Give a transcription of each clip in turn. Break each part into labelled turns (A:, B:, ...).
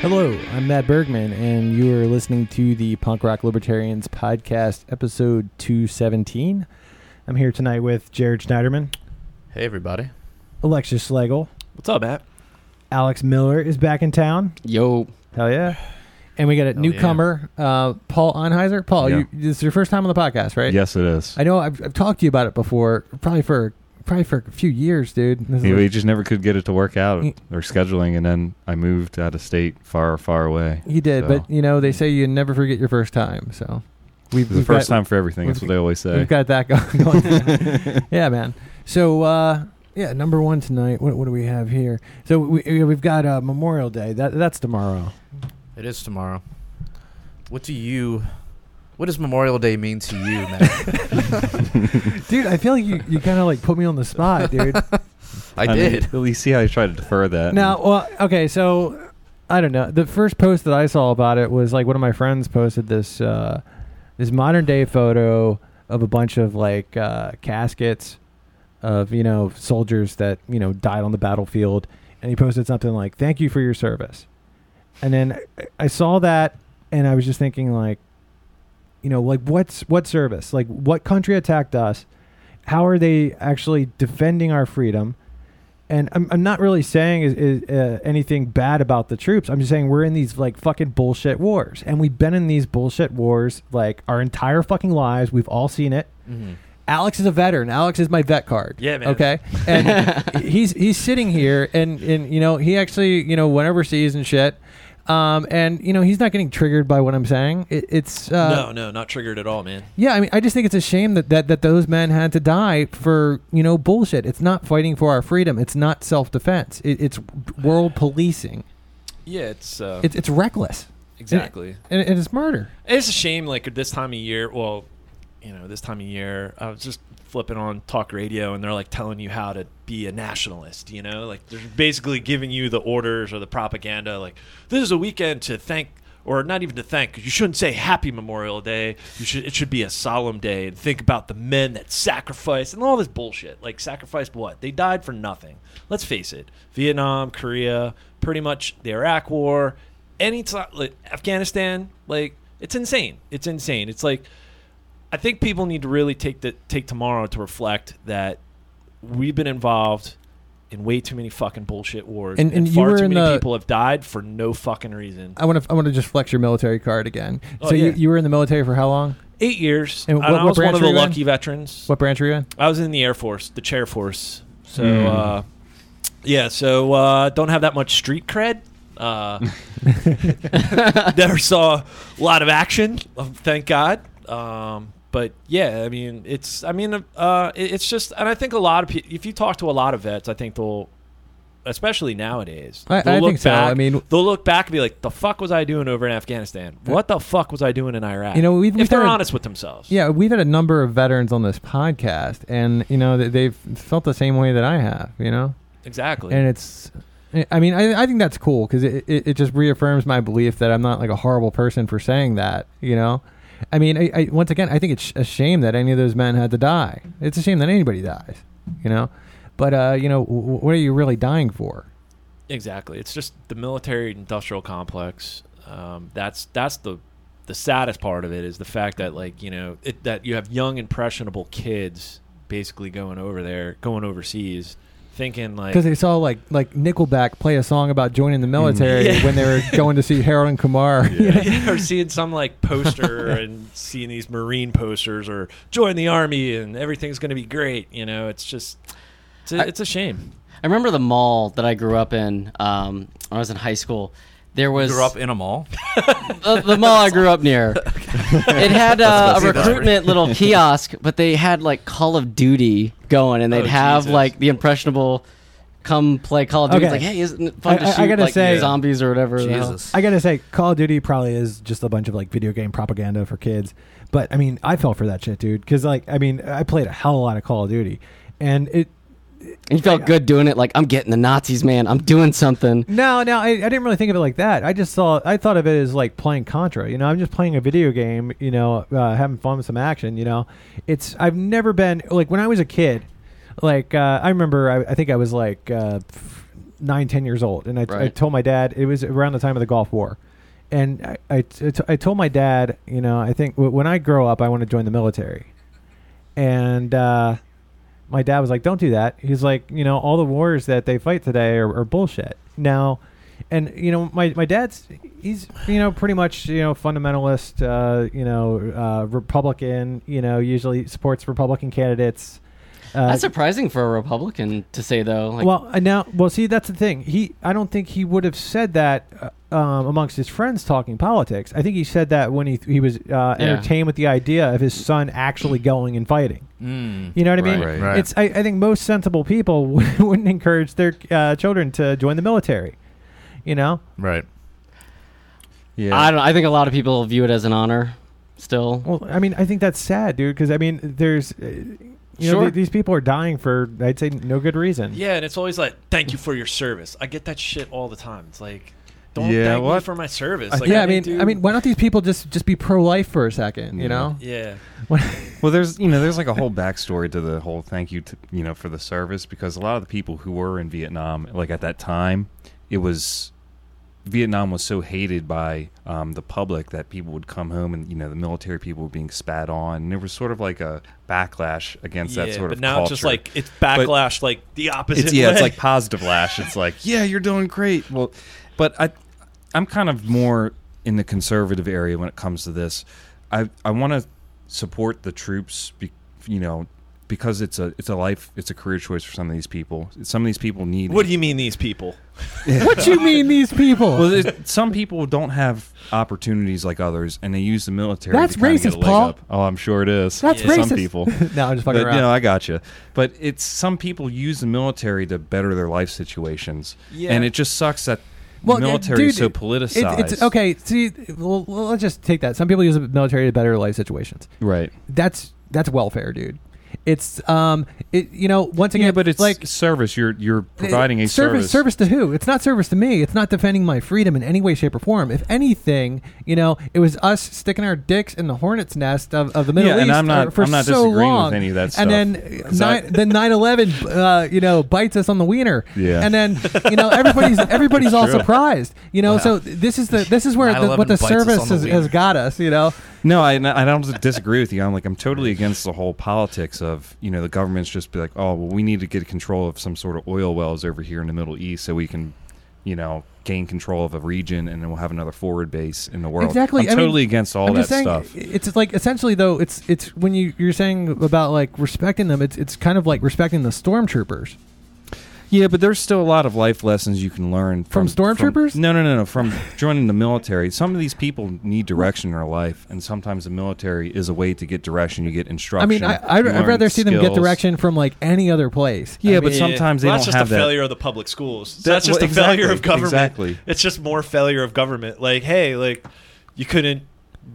A: Hello, I'm Matt Bergman, and you are listening to the Punk Rock Libertarians podcast, episode 217. I'm here tonight with Jared Schneiderman,
B: Hey, everybody.
A: Alexis Schlegel,
B: What's up, Matt?
A: Alex Miller is back in town.
C: Yo,
A: Hell yeah. And we got a
B: Hell
A: newcomer, uh, Paul Onheiser. Paul,
D: Yeah.
A: you, this is your first time on the podcast, right?
D: Yes, it is.
A: I know I've, I've talked to you about it before, probably for probably for a few years, dude. This is
D: Yeah,
A: like-
D: we just never could get it to work out
A: Y-
D: or scheduling, and then I moved out of state, far, far away.
A: you did,
D: so.
A: but you know they say you never forget your first time. So we've
D: The
A: we've
D: first
A: got-
D: time for everything. That's
A: we've-
D: what they always say.
A: We've got that going. going. yeah, man. So, uh, yeah, number one tonight. What, what do we have here? So we, we've got uh, Memorial Day. That that's tomorrow.
B: It is tomorrow. What do you. What does Memorial Day mean to you, man?
A: Dude, I feel like you, you kind of like put me on the spot, dude.
B: I,
D: mean,
B: did.
D: at least see how I tried to defer that.
A: now, well, okay, so I don't know. The first post that I saw about it was like one of my friends posted this uh, this modern day photo of a bunch of like uh, caskets of you know soldiers that you know died on the battlefield, and he posted something like "Thank you for your service," and then I- I saw that, and I was just thinking like, you know, like what's what service? Like what country attacked us? How are they actually defending our freedom? And I'm, I'm not really saying is, is uh, anything bad about the troops. I'm just saying we're in these like fucking bullshit wars, and we've been in these bullshit wars like our entire fucking lives. We've all seen it.
B: Mhm.
A: Alex is a veteran. Alex is my vet card.
B: Yeah, man.
A: Okay, and he's he's sitting here, and and you know he actually you know went overseas and shit, um, and you know he's not getting triggered by what I'm saying. It, it's uh,
E: no, no, not triggered at all, man.
A: yeah, I mean, I just think it's a shame that, that that those men had to die for you know bullshit. It's not fighting for our freedom. It's not self defense. It, it's world policing.
E: Yeah, it's uh,
A: It's it's reckless
E: exactly.
A: and, and it's murder.
E: It's a shame, like at this time of year. Well, you know, this time of year, I was just flipping on talk radio, and they're like telling you how to be a nationalist. You know, like they're basically giving you the orders or the propaganda. Like this is a weekend to thank. Or not even to thank, you shouldn't say Happy Memorial Day. You should. It should be a solemn day and think about the men that sacrificed and all this bullshit. Like sacrificed what? They died for nothing. Let's face it. Vietnam, Korea, pretty much the Iraq War, any time, like Afghanistan. Like it's insane. It's insane. It's like I think people need to really take the take tomorrow to reflect that we've been involved in way too many fucking bullshit wars,
A: And- and you
E: far too many
A: the-
E: people have died for no fucking reason.
A: I want to I want to just flex your military card again.
E: Oh,
A: so
E: yeah.
A: you, you were in the military for how long?
E: Eight years,
A: And
E: and,
A: what- what
E: I was one
A: branch
E: of the
A: you in?
E: veterans.
A: What branch were you in?
E: I was in the Air Force, the Chair Force. So,
D: Hmm.
E: uh, yeah, so uh, don't have that much street cred. Uh, never saw a lot of action, thank God. Um, but yeah, I mean, it's I mean, uh, it's just, and I think a lot of people. If you talk to a lot of vets, I think they'll, especially nowadays,
A: I-
E: they'll
A: I
E: look
A: think so.
E: back.
A: I mean-
E: they'll look back and be like, "The fuck was I doing over in Afghanistan? What the fuck was I doing in Iraq?"
A: You know, we've-
E: if
A: we've
E: they're
A: had a-
E: honest with themselves.
A: Yeah, we've had a number of veterans on this podcast, and you know they- they've felt the same way that I have. You know.
E: exactly.
A: and it's i mean i, I think that's cool because it, it, it just reaffirms my belief that i'm not like a horrible person for saying that you know i mean I, I once again i think it's a shame that any of those men had to die it's a shame that anybody dies you know but uh you know w- what are you really dying for
E: Exactly. It's just the military industrial complex. Um, that's that's the the saddest part of it is the fact that like you know it, that you have young impressionable kids basically going over there, going overseas, thinking like
A: because they saw like like nickelback play a song about joining the military
E: Yeah.
A: when they were going to see harold and kumar
E: or seeing some like poster and seeing these marine posters or join the army and everything's going to be great. You know, it's just it's a,
C: I-
E: it's a shame.
C: I remember the mall that I grew up in um, when I was in high school. There was
B: Grew up in a mall.
C: the, the mall I grew up near. It had uh, a
B: see that.
C: recruitment little kiosk, but they had like Call of Duty going, and they'd
E: Oh,
C: have
E: Jesus.
C: like the impressionable come play Call of Duty. It's
A: Okay.
C: like, hey, isn't it fun
A: I-
C: to
A: I- I
C: shoot
A: gotta
C: like
A: say-
C: zombies or whatever? the hell?
B: Jesus.
A: I gotta say, Call of Duty probably is just a bunch of like video game propaganda for kids. But I mean, I fell for that shit, dude. Because like, I mean, I played a hell of a lot of Call of Duty, and it
C: You felt good doing it. Like I'm getting the Nazis, man. I'm doing something.
A: No, no, I, I didn't really think of it like that. I just thought I thought of it as like playing Contra. You know, I'm just playing a video game. You know, uh, having fun with some action. You know, it's I've never been like when I was a kid. Like uh, I remember, I, I think I was like uh, nine, ten years old, and I, I told my dad it was around the time of the Gulf War, and I I, t- t- I told my dad, you know, I think w- when I grow up, I want to join the military, and. My dad was like, "Don't do that." He's like, "You know, all the wars that they fight today are, are bullshit." Now, and you know, my my dad's he's you know pretty much you know fundamentalist, uh, you know, uh, Republican. You know, usually supports Republican candidates. Uh,
C: That's surprising for a Republican to say, though. Like,
A: well, uh, now, well, see, that's the thing. He, I don't think he would have said that uh, um, amongst his friends talking politics. I think he said that when he he was uh, entertained with the idea of his son actually going and fighting.
B: Mm.
A: You know what I mean?
D: Right.
B: Right.
A: It's I, I think most sensible people wouldn't encourage their uh, children to join the military. You know?
B: Right.
D: Yeah.
C: I don't. I think a lot of people view it as an honor. Still,
A: Well, I mean, I think that's sad, dude. Because I mean, there's, you know, th- these people are dying for I'd say no good reason.
E: Yeah, and it's always like, "Thank you for your service." I get that shit all the time. It's like, don't
D: Yeah,
E: thank me for my service. Like,
A: yeah, I mean,
E: didn't
A: I mean, why don't these people just just be pro life for a second? You
D: Yeah.
A: know?
E: yeah,
D: Well, there's you know there's like a whole backstory to the whole thank you to you know for the service because a lot of the people who were in Vietnam like at that time it was Vietnam was so hated by um, the public that people would come home and you know the military people were being spat on and there was sort of like a backlash against
E: yeah.
D: that sort
E: but
D: of
E: now it's just like it's backlash, like the opposite.
D: it's yeah it's like positive lash it's like yeah you're doing great well but i i'm kind of more in the conservative area when it comes to this i i want to support the troops be, you know because it's a it's a life it's a career choice for some of these people some of these people need
E: What do you mean these people?
A: what do you mean these people?
D: well it, some people don't have opportunities like others and they use the military
A: That's
D: to kinda get
A: racist,
D: a
A: Paul.
D: up. oh i'm sure it is
A: That's
D: For
A: racist.
D: some people
A: no, I'm just fucking
D: but,
A: around.
D: you know, I got you. But it's some people use the military to better their life situations,
E: Yeah.
D: and it just sucks that
A: Well,
D: the military is
A: dude,
D: so
A: it-
D: politicized.
A: It's, it's okay. See, well, well, let's just take that. Some people use the military to better life situations.
D: right?
A: That's that's welfare, dude. It's um, it you know once again,
D: Yeah, but it's
A: like
D: like service. You're you're providing a
A: service.
D: service.
A: Service to who? It's not service to me. It's not defending my freedom in any way, shape, or form. If anything, you know, it was us sticking our dicks in the hornet's nest of, of the Middle
D: Yeah,
A: East
D: and I'm not-
A: uh, for
D: I'm not
A: so
D: disagreeing with any of that
A: And then
D: stuff.
A: uh,
D: I-
A: nine, then 9/11, uh, you know, bites us on the wiener.
D: Yeah.
A: And then you know everybody's everybody's all surprised. You know,
B: Wow.
A: so this is the this is where the, what the service
B: the
A: has, has got us. You know.
D: No, I, I don't disagree with you. I'm like I'm totally against the whole politics of you know the government's just be like, oh well, we need to get control of some sort of oil wells over here in the Middle East so we can, you know, gain control of a region and then we'll have another forward base in the world.
A: Exactly.
D: I'm
A: I mean,
D: totally against all
A: I'm
D: that
A: saying,
D: stuff.
A: It's like essentially though, it's it's when you you're saying about like respecting them, it's it's kind of like respecting the stormtroopers.
D: Yeah, but there's still a lot of life lessons you can learn
A: From
D: from,
A: stormtroopers?
D: no, no, no, no. From joining the military, some of these people need direction in their life, and sometimes the military is a way to get direction. You get
A: I
D: instruction.
A: mean, I, I'd,
D: you
A: I'd
D: learn
A: rather see them get
D: skills.
A: direction from like any other place.
D: Yeah,
A: I
D: but
A: mean,
D: sometimes they
E: well, that's
D: don't
E: just
D: have
E: a
D: that.
E: failure of the public schools.
D: That-
E: that's just
D: well,
E: a failure
D: exactly,
E: of government.
D: exactly.
E: It's just more failure of government. Like, hey, like you couldn't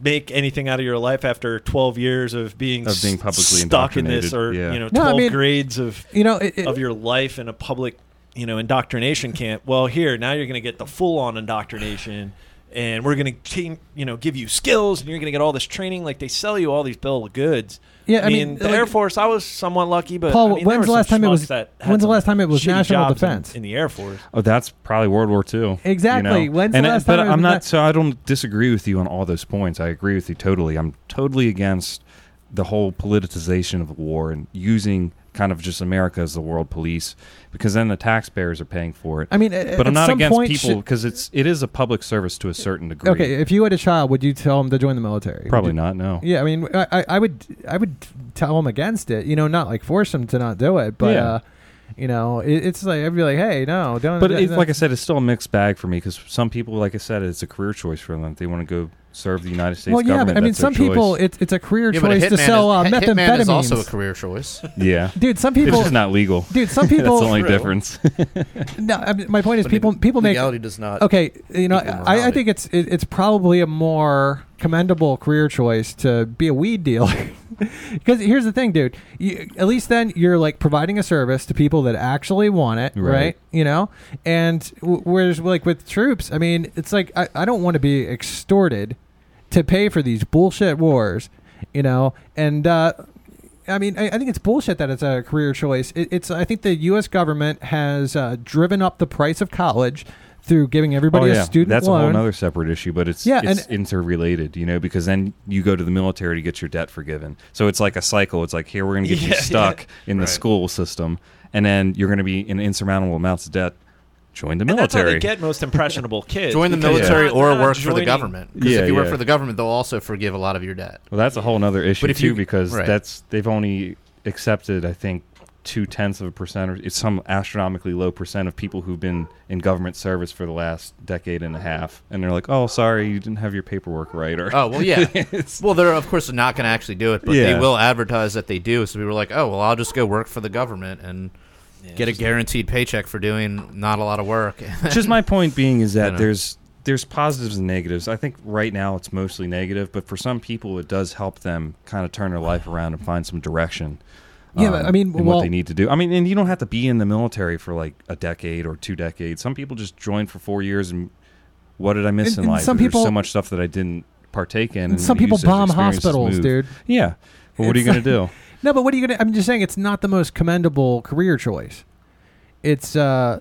E: make anything out of your life after 12 years of being
D: Of being publicly
E: stuck in this or
D: yeah.
E: you know
A: No, I
E: 12
A: mean-
E: grades of
A: you know, it, it-
E: of your life in a public you know indoctrination camp well here now you're going to get the full on indoctrination and we're going to you know give you skills and you're going to get all this training like they sell you all these bill of goods
A: Yeah, I
E: I
A: mean,
E: mean, the
A: like-
E: Air Force. I was somewhat lucky, but
A: Paul,
E: I mean,
A: when's the last time it was-
E: schmucks that had
A: when's the last time it was national
E: jobs in-
A: defense?
E: in, the Air Force?
D: Oh, that's probably World War II.
A: Exactly.
D: You know?
A: When's the last
D: but
A: time it
D: I'm not.
A: not-
D: So I don't disagree with you on all those points. I agree with you totally. I'm totally against the whole politicization of war and using kind of just America as the world police because then the taxpayers are paying for it.
A: I mean, at,
D: but I'm not against people because it's it is a public service to a certain degree.
A: okay, if you had a child, would you tell them to join the military?
D: Probably
A: you-
D: not. No.
A: Yeah, I mean, I, I- would, I would tell them against it. You know, not like force them to not do it, but
D: Yeah.
A: uh, you know, it, it's like I'd be like, hey, no, don't.
D: But
A: no,
D: it's,
A: no.
D: like I said, it's still a mixed bag for me because some people, like I said, it's a career choice for them. They want to go serve the United States
A: well, yeah,
D: government.
A: but I mean,
D: that's their
A: some people,
D: choice.
A: it's it's a career
B: Yeah, but a
A: choice to
B: hitman
A: sell uh,
B: is, hit-
A: methamphetamines.
B: hitman is also a career choice.
D: yeah,
A: Dude, some
D: it's
A: people,
D: just not legal.
A: dude, some
D: That's
A: people.
D: the only
B: True.
D: difference.
A: no, I mean, my point is,
B: But
A: people people make
B: legality does not.
A: okay. You know,
B: equal
A: I, I
B: morality.
A: think it's it, it's probably a more commendable career choice to be a weed dealer. Because here's the thing, dude. You, at least then you're like providing a service to people that actually want it, right?
D: Right.
A: You know, and w- whereas like with troops, I mean, it's like I, I don't want to be extorted to pay for these bullshit wars, you know, and. uh I mean, I, I think it's bullshit that it's a career choice. It, it's I think the U.S. government has uh, driven up the price of college through giving everybody
D: oh, yeah.
A: a student
D: That's
A: loan.
D: a whole other separate issue, but it's
A: Yeah,
D: it's
A: and-
D: interrelated, you know, because then you go to the military to get your debt forgiven. So it's like a cycle. It's like here we're going to get
E: Yeah,
D: you
E: yeah.
D: stuck in the school system, and then you're going to be in insurmountable amounts of debt. Join the
E: And that's how
D: military.
E: they get most impressionable kids.
B: Join the military
E: not-
B: or
E: they're not
B: work for the government. Because
D: Yeah,
B: if you work for the government, they'll also forgive a lot of your debt.
D: well, that's a whole other issue
B: But if
D: too,
B: you-
D: because
B: right.
D: that's they've only accepted, I think, two tenths of a percent, or it's some astronomically low percent of people who've been in government service for the last decade and a half, and they're like, "Oh, sorry, you didn't have your paperwork right," or
B: Oh well, yeah. Well, they're of course not going to actually do it, but they will advertise that they do. So people are like, "Oh, well, I'll just go work for the government and get a guaranteed paycheck for doing not a lot of work."
D: just my point being is that
B: You know.
D: there's there's positives and negatives. I think right now it's mostly negative, but for some people it does help them kind of turn their life around and find some direction. Um,
A: Yeah, but, I mean, well-
D: what they need to do. I mean, and you don't have to be in the military for like a decade or two decades. Some people just join for four years, and what did I miss
A: And-
D: in
A: and
D: life?
A: some
D: There's
A: people-
D: so much stuff that I didn't partake in.
A: And some people bomb hospitals,
D: move.
A: dude.
D: Yeah. Well, what are you going to do?
A: No, but what are you gonna? I'm just saying it's not the most commendable career choice. It's uh,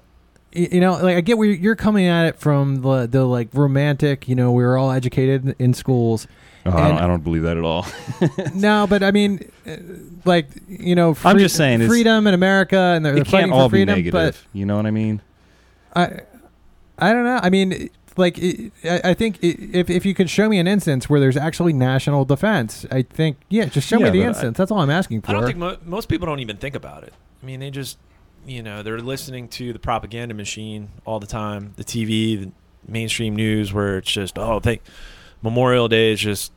A: you know, like I get where you're coming at it from the the like romantic. You know, we were all educated in schools.
D: Oh, I, don't, I don't believe that at all.
A: no, but I mean, uh, like you know,
D: I'm just saying
A: freedom in America, and they're, they're fighting
D: can't all
A: for freedom.
D: be negative. you know what I mean?
A: I, I don't know. I mean, like it, I, I think i if if you could show me an instance where there's actually national defense, I think yeah, just show
D: Yeah,
A: me the
D: but I-
A: instance. That's all I'm asking for.
E: I don't think mo- most people don't even think about it. I mean, they just, you know, they're listening to the propaganda machine all the time, the TV, the mainstream news, where it's just, oh, think Memorial Day is just,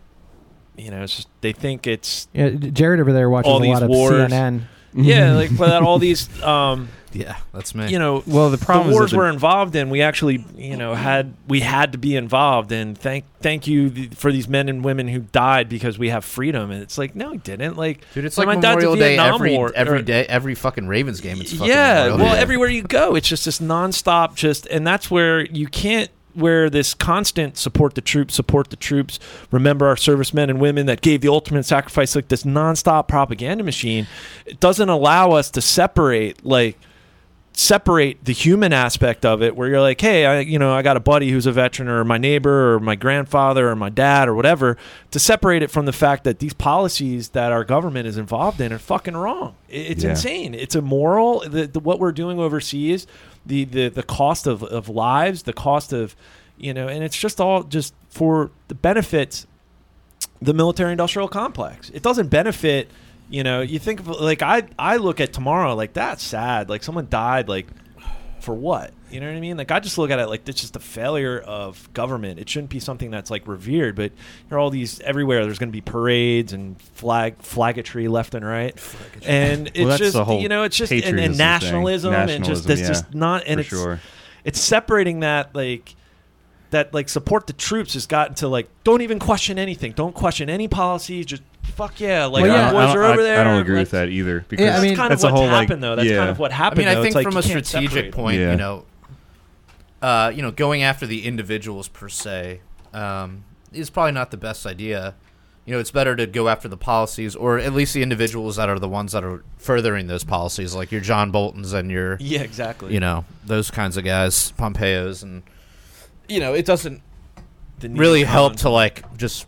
E: you know, it's just they think it's
A: yeah, Jared over there watches
E: All
A: a
E: these
A: lot of
E: wars.
A: CNN.
E: yeah, like but all these, um,
B: yeah, that's me.
E: you know,
D: Well, the problem
E: the
D: is that
E: wars we're involved in, we actually, you know, had we had to be involved, and thank thank you th- for these men and women who died because we have freedom. And it's like, no, we didn't. Like,
B: Dude, it's
E: when
B: like
E: my dad's
B: Memorial Day
E: Vietnam
B: every
E: War-
B: every
E: or-
B: day, every fucking Ravens game. It's fucking
E: yeah.
B: Memorial
E: Well,
B: Day.
E: everywhere you go, it's just this nonstop. Just and that's where you can't. Where this constant support the troops, support the troops, remember our servicemen and women that gave the ultimate sacrifice, like this nonstop propaganda machine, it doesn't allow us to separate like separate the human aspect of it where you're like hey i you know i got a buddy who's a veteran or my neighbor or my grandfather or my dad or whatever to separate it from the fact that these policies that our government is involved in are fucking wrong. It's
D: Yeah.
E: insane. It's immoral. The, the, what we're doing overseas the, the the cost of, of lives the cost of you know and it's just all just for the benefits the military industrial complex. It doesn't benefit you know you think of like i i look at tomorrow like that's sad. Like someone died like for what? You know what i mean? Like i just look at it like it's just a failure of government. It shouldn't be something that's like revered but there are all these everywhere there's going to be parades and flag flaggatry left and right. And it's
D: Well, that's
E: just you know it's just and, and
D: thing.
E: nationalism, and just
D: Nationalism,
E: that's
D: yeah,
E: just not and it's
D: sure.
E: it's separating that like that like support the troops has gotten to like don't even question anything. Don't question any policies. Just fuck yeah like
A: Well,
E: our
A: yeah.
D: I,
E: boys
D: don't,
E: are over
D: I-
E: there
D: I don't agree with that either. Because
A: I
E: that's
A: mean,
E: kind of
D: that's a
E: what's
D: whole like
E: happened though that's
D: yeah.
E: kind of what
B: I
E: happened
B: mean, I
E: though.
B: think
E: It's like
B: from
E: you
B: a
E: can't
B: strategic
E: separate.
B: point,
D: Yeah.
B: you know, uh, you know, going after the individuals per se um, is probably not the best idea. You know, it's better to go after the policies, or at least the individuals that are the ones that are furthering those policies, like your John Boltons and your,
E: yeah exactly
B: you know, those kinds of guys, Pompeo's, and you know, it doesn't
E: The
B: really help to like just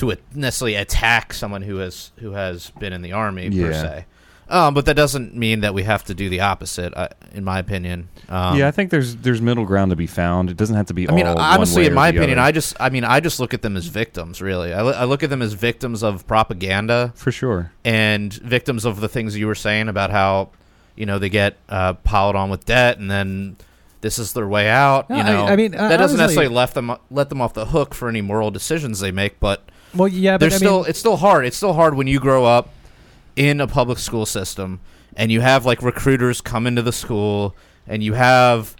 B: to a- necessarily attack someone who has who has been in the army per se. Um, but that doesn't mean that we have to do the opposite, uh, in my opinion. Um,
D: yeah, I think there's there's middle ground to be found. It doesn't have to be.
B: I mean,
D: all one
B: honestly,
D: way
B: in my opinion,
D: other.
B: I just, I mean, I just look at them as victims. Really, I, I look at them as victims of propaganda
D: for sure.
B: and victims of the things you were saying about how, you know, they get uh, piled on with debt and then this is their way out.
A: No,
B: you
A: I-
B: know,
A: I mean, uh,
B: that doesn't
A: honestly-
B: necessarily left them let them off the hook for any moral decisions they make, but
A: Well, yeah, but
B: there's
A: I
B: still
A: mean,
B: it's still hard. It's still hard when you grow up in a public school system and you have like recruiters come into the school and you have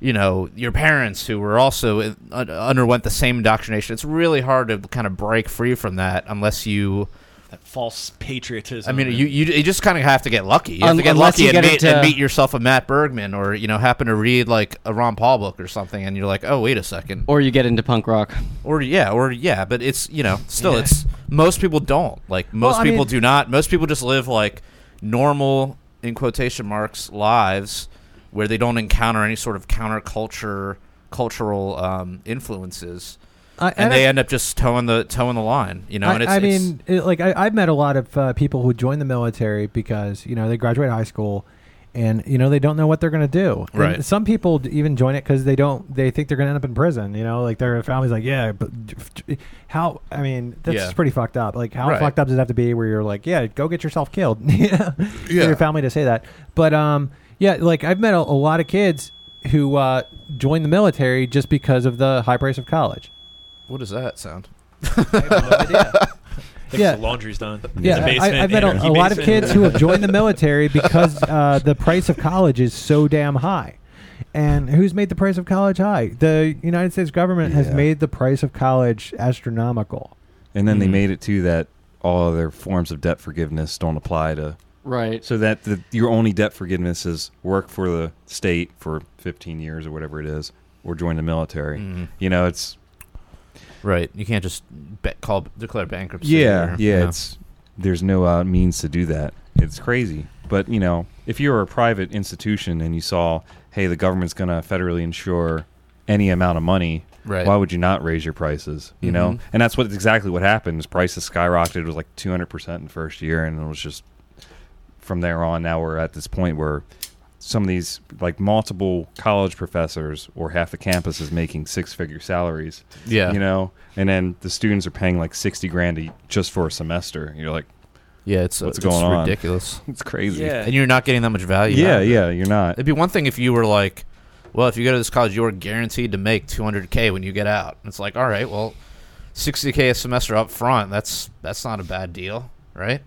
B: you know your parents who were also un- underwent the same indoctrination. It's really hard to kind of break free from that unless you
E: that false patriotism.
B: I mean, you, you you just kind of have to get lucky. You have
C: Un-
B: to get lucky
C: you
B: and,
C: get
B: meet,
C: into-
B: and meet yourself a Matt Bergman, or you know, happen to read like a Ron Paul book or something, and you're like, oh, wait a second,
C: Or you get into punk rock.
B: or yeah, or yeah, but it's you know, still,
E: Yeah.
B: it's most people don't like most
A: Well,
B: people
A: mean-
B: do not. Most people just live like normal in quotation marks lives where they don't encounter any sort of counterculture cultural um, influences.
A: I,
B: And
A: I-
B: they end up just toeing the toeing the line, you know.
A: I,
B: and it's,
A: I
B: it's-
A: mean, it, like I, I've met a lot of uh, people who join the military because you know they graduate high school, and you know they don't know what they're going to do. And
B: Right.
A: some people even join it because they don't. They think they're going to end up in prison. You know, like their family's like, yeah, but how? I mean, that's
B: Yeah.
A: pretty fucked up. Like, how
B: Right.
A: fucked up does it have to be where you're like, yeah, go get yourself killed? yeah, for your family to say that. But um, yeah, like I've met a, a lot of kids who uh, join the military just because of the high price of college.
B: What does that sound?
E: Thinks
A: yeah.
E: the laundry's done.
A: Yeah, I, I've met a, a lot of kids who have joined the military because uh, the price of college is so damn high. And who's made the price of college high? The United States government has made the price of college astronomical.
D: And then they
B: Mhm.
D: made it too that all other forms of debt forgiveness don't apply to
C: Right.
D: so that the, your only debt forgiveness is work for the state for 15 years or whatever it is or join the military.
B: Mhm.
D: You know, it's
B: Right. You can't just be- call declare bankruptcy.
D: yeah,
B: or,
D: yeah,
B: you know.
D: it's there's no uh, means to do that. It's crazy. But, you know, if you were a private institution and you saw, hey, the government's going to federally insure any amount of money,
B: right.
D: why would you not raise your prices? You know,
B: Mhm.
D: and that's what exactly what happened. Is prices skyrocketed. It was like two hundred percent in the first year, and it was just from there on. Now we're at this point where some of these like multiple college professors or half the campus is making six figure salaries.
B: yeah.
D: You know, and then the students are paying like sixty grand a, just for a semester. You're like,
B: yeah. It's
D: What's uh,
B: it's
D: going on?
B: ridiculous.
D: it's crazy.
E: Yeah.
B: And you're not getting that much value.
D: yeah,
B: out it.
D: yeah. You're not.
B: It'd be one thing if you were like, well, if you go to this college, you're guaranteed to make 200k when you get out. It's like, all right, well, 60k a semester up front. That's that's not a bad deal, right?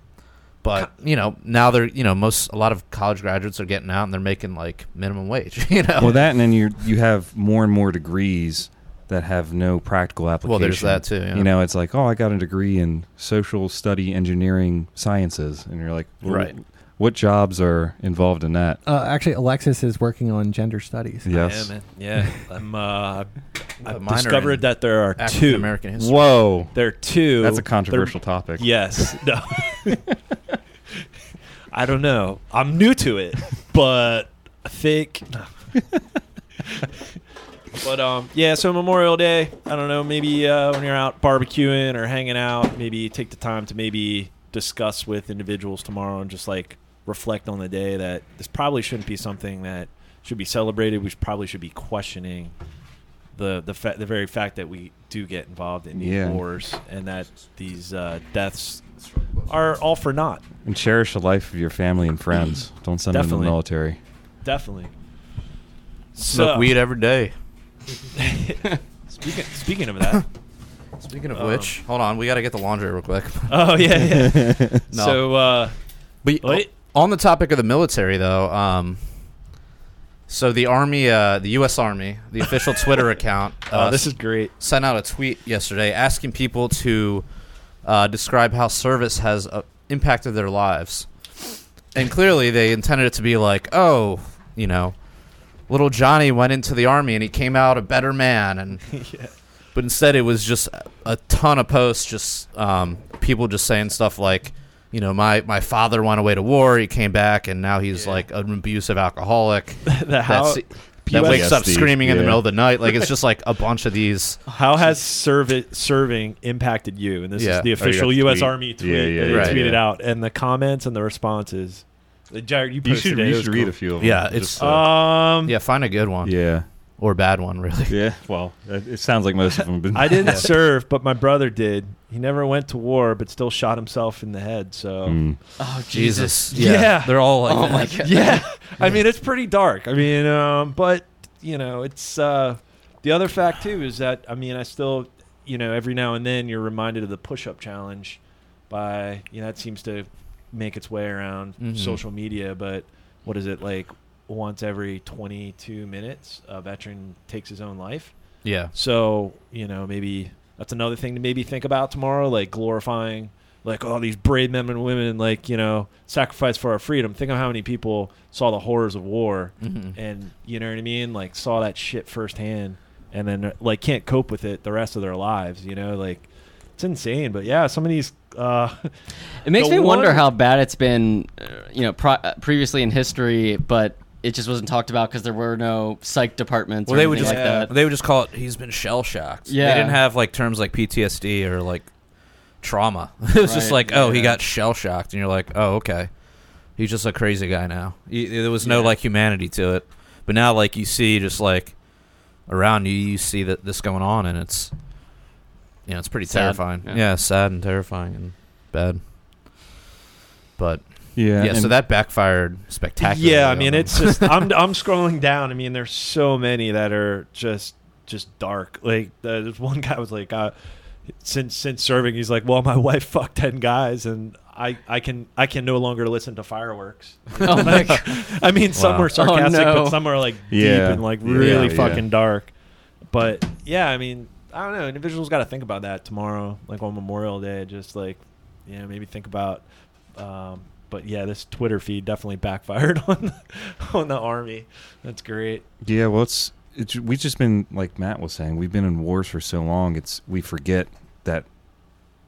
B: But you know, now they're you know most a lot of college graduates are getting out and they're making like minimum wage. You know,
D: Well, that and then you you have more and more degrees that have no practical application.
B: Well, there's that too. Yeah.
D: You know, it's like, oh, I got a degree in social study engineering sciences, and you're like, well,
B: Right.
D: What jobs are involved in that?
A: Uh, actually, Alexis is working on gender studies.
D: Yes.
E: Yeah, man. Yeah. I'm. Uh,
B: A
E: I've discovered that there are
B: African
E: two.
B: American history.
D: Whoa,
E: There are two.
D: that's a
E: They're-
D: controversial topic.
E: Yes. No. I don't know. I'm new to it, but I think. but um, yeah. So Memorial Day. I don't know. Maybe uh, when you're out barbecuing or hanging out, maybe take the time to maybe discuss with individuals tomorrow and just like reflect on the day that this probably shouldn't be something that should be celebrated. We should- probably should be questioning the the fa- the very fact that we do get involved in these
D: Yeah.
E: wars and that these uh, deaths are all for naught.
D: And cherish the life of your family and friends. Don't send them to
E: Definitely.
D: the military.
E: Definitely.
B: Smoke weed every day.
E: speaking speaking of that.
B: Speaking of
E: Um,
B: which, hold on, we got to get the laundry real quick.
E: oh yeah, yeah.
B: No.
E: So uh,
B: But
E: Wait.
B: On the topic of the military, though, um, so the army, uh, the U.S. Army, the official Twitter account, uh,
E: oh, this is great.
B: sent out a tweet yesterday asking people to uh, describe how service has uh, impacted their lives, and clearly they intended it to be like, oh, you know, little Johnny went into the army and he came out a better man, and
E: yeah.
B: but instead it was just a ton of posts just um, people just saying stuff like you know my, my father went away to war he came back and now he's
E: Yeah.
B: like an abusive alcoholic
E: the how
B: that's, that wakes up
D: PTSD,
B: screaming in the middle of the night like it's just like a bunch of these
E: how has serv- serving impacted you? And this
B: Yeah.
E: is the
B: Oh, you
D: got
E: official U.S.
D: tweet.
E: Army tweet
D: Yeah, yeah,
E: that they
B: yeah,
E: tweeted
D: yeah.
E: out, and the comments and the responses. Uh, Jared, you
D: You should,
E: it.
D: you
E: It was
D: should read
E: cool.
D: a few of them.
B: Yeah, it's-
D: Just, uh,
E: Um,
B: yeah find a good one
D: yeah,
B: or bad one really
D: yeah. Well, it it sounds like most of them. have Been,
E: I didn't serve, but my brother did. He never went to war, but still shot himself in the head. So
D: Mm.
C: Oh
B: jesus
E: Yeah.
B: yeah, they're all like
C: Oh
B: that.
C: my god.
E: yeah, I mean it's pretty dark. I mean, um, but you know, it's uh, the other fact too is that I mean I still, you know, every now and then you're reminded of the push-up challenge by you know that seems to make its way around
B: Mhm.
E: social media. But what is it like? Once every 22 minutes, a veteran takes his own life.
B: yeah
E: So you know maybe that's another thing to maybe think about tomorrow, like glorifying like all these brave men and women, like you know, sacrifice for our freedom. Think of how many people saw the horrors of war,
B: Mhm.
E: and you know what I mean, like saw that shit firsthand, and then like can't cope with it the rest of their lives. You know, like it's insane. But yeah, some of these. Uh,
C: It makes
E: The
C: me wonder how bad it's been, uh, you know, pro- uh, previously in history, but it just wasn't talked about because there were no psych departments
B: Well,
C: or
B: they would just
C: like that.
B: they would just call it. He's been shell shocked.
C: Yeah.
B: they didn't have like terms like PTSD or like trauma. it was just like, oh, he got shell shocked, and you're like, oh, okay, he's just a crazy guy now. He, there was no
E: Yeah.
B: like humanity to it, but now like you see just like around you, you see that this going on, and it's you know it's pretty
C: Sad,
B: terrifying.
C: yeah.
B: Yeah. sad and terrifying and bad. But
D: Yeah.
B: yeah, so that backfired spectacularly.
E: Yeah, I mean, it's just I'm I'm scrolling down. I mean, there's so many that are just just dark. Like uh, there's one guy was like, uh, since since serving, he's like, well, my wife fucked ten guys, and I I can I can no longer listen to fireworks.
C: Oh my God.
E: I mean, some
B: Wow.
E: were sarcastic,
C: Oh, no.
E: but some are like
D: Yeah.
E: deep and like really
D: yeah.
E: fucking dark. But yeah, I mean, I don't know. Individuals got to think about that tomorrow, like on Memorial Day. Just like, yeah, maybe think about. Um, but yeah, this Twitter feed definitely backfired on the, on the army. That's great.
D: Yeah, well, it's, it's we've just been like Matt was saying, we've been in wars for so long. It's we forget that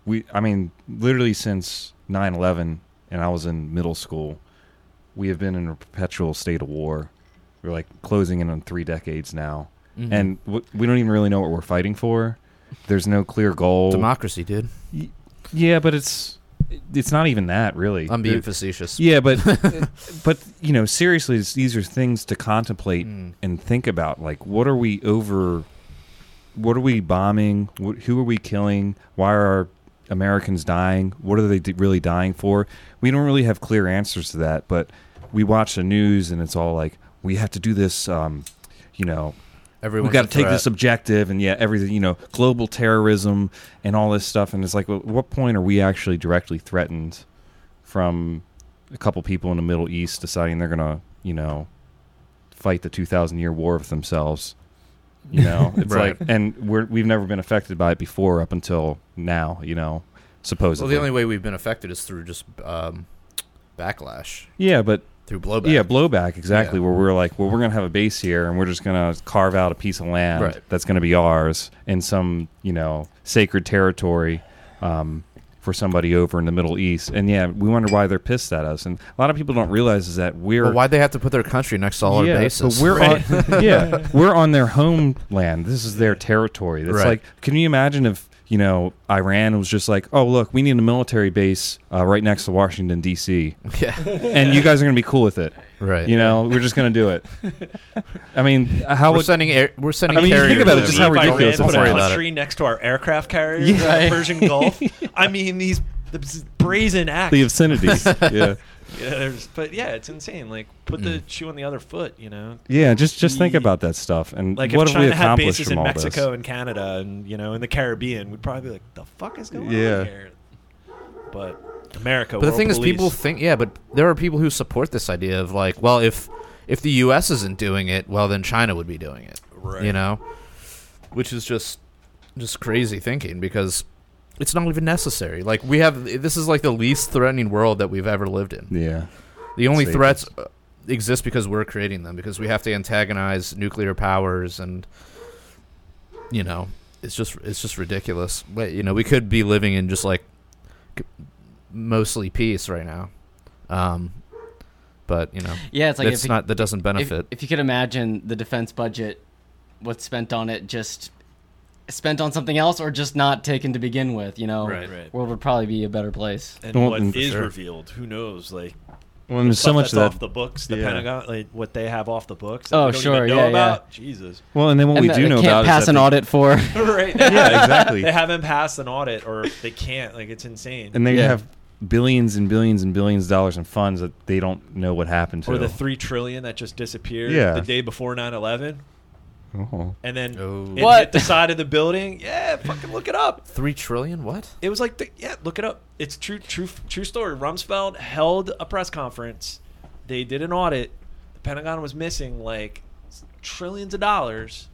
D: we. I mean, literally since 9-11 and I was in middle school, we have been in a perpetual state of war. We're like closing in on three decades now,
B: Mhm.
D: and w- we don't even really know what we're fighting for. There's no clear goal.
B: democracy, dude.
D: yeah, but it's it's not even that really.
B: I'm being
D: There-
B: facetious.
D: yeah, but but you know, seriously, these are things to contemplate
B: Mm.
D: and think about. Like, what are we over? What are we bombing? What, who are we killing? Why are our Americans dying? What are they d- really dying for? We don't really have clear answers to that. But we watch the news, and it's all like, we have to do this. Um, you know,
B: Everyone's
D: we got to take this objective, and yeah, everything. You know, global terrorism and all this stuff. And it's like, well, what point are we actually directly threatened from a couple people in the Middle East deciding they're gonna, you know, fight the two thousand year war with themselves? You know, it's
B: Right.
D: like, and we're we've never been affected by it before up until now. You know, supposedly.
B: Well, the only way we've been affected is through just um, backlash,
D: yeah, but
B: through blowback.
D: Yeah, blowback exactly.
B: Yeah.
D: Where we're like, well, we're gonna have a base here, and we're just gonna carve out a piece of land
B: Right.
D: that's gonna be ours in some, you know, sacred territory um, for somebody over in the Middle East. And yeah, we wonder why they're pissed at us. And a lot of people don't realize is that we're
B: Well, why'd they have to put their country next to all
D: yeah,
B: our bases?
D: But we're
E: Right.
D: on, yeah, we're on their homeland. This is their territory. That's
B: Right.
D: like, can you imagine if you know Iran was just like, oh look, we need a military base uh, right next to Washington D.C.
B: yeah,
D: and you guys are gonna be cool with it.
B: right.
D: You know, we're just gonna do it. I mean, how
B: we're
D: would
B: sending air, we're sending.
D: I mean, you think about it, just how
E: if Iran
D: ridiculous
E: put a
B: about
E: country
B: it.
E: next to our aircraft carriers
D: Yeah.
E: in the Persian Gulf. I mean, these the brazen acts.
D: the obscenities? yeah,
E: yeah, there's, but yeah, it's insane. Like, put
B: Mm.
E: the shoe on the other foot. You know,
D: yeah. Just just think about that stuff and
E: like
D: what
E: if
D: have we
E: China had
D: accomplished
E: bases
D: from
E: in
D: all
E: Mexico
D: this?
E: and Canada and you know in the Caribbean, we'd probably be like, "The fuck is going
D: Yeah.
E: on here?" But America.
B: But the
E: world
B: thing is, people think, yeah, but there are people who support this idea of like, well, if if the U.S. isn't doing it, well, then China would be doing it.
E: Right.
B: You know, which is just just crazy thinking because it's not even necessary. Like we have, this is like the least threatening world that we've ever lived in.
D: Yeah,
B: The only
D: Safest.
B: threats uh, exist because we're creating them because we have to antagonize nuclear powers and you know it's just it's just ridiculous. But you know we could be living in just like mostly peace right now. Um but you know
C: Yeah, it's like
B: it's
C: if,
B: not that doesn't
C: if,
B: benefit.
C: if you could imagine the defense budget, what's spent on it just spent on something else or just not taken to begin with, you know,
B: Right.
E: Right.
C: world would probably be a better place.
E: And
D: Well,
E: what
D: and sure.
E: revealed? Who knows? Like
D: well, there's so much
E: that's
D: of that.
E: off the books. The
D: Yeah.
E: Pentagon, like what they have off the books. that
C: Oh,
E: we don't
C: sure,
E: even know
C: yeah, yeah.
E: Jesus.
D: well, and then what
C: and
D: we
C: that
D: do
C: they
D: know
C: can't
D: about
C: pass
D: is that
C: an
D: they-
C: audit for.
E: right.
D: Yeah, exactly.
E: They haven't passed an audit, or they can't. Like it's insane.
D: and they
C: Yeah.
D: have billions and billions and billions of dollars in funds that they don't know what happened to.
E: or the three trillion that just disappeared
D: Yeah.
E: the day before 9-11
D: oh.
E: and then
B: Oh.
E: it
C: What?
E: hit the side of the building yeah fucking look it up
B: 3 trillion what?
E: it was like the, yeah look it up it's true true true story rumsfeld held a press conference they did an audit the pentagon was missing like trillions of dollars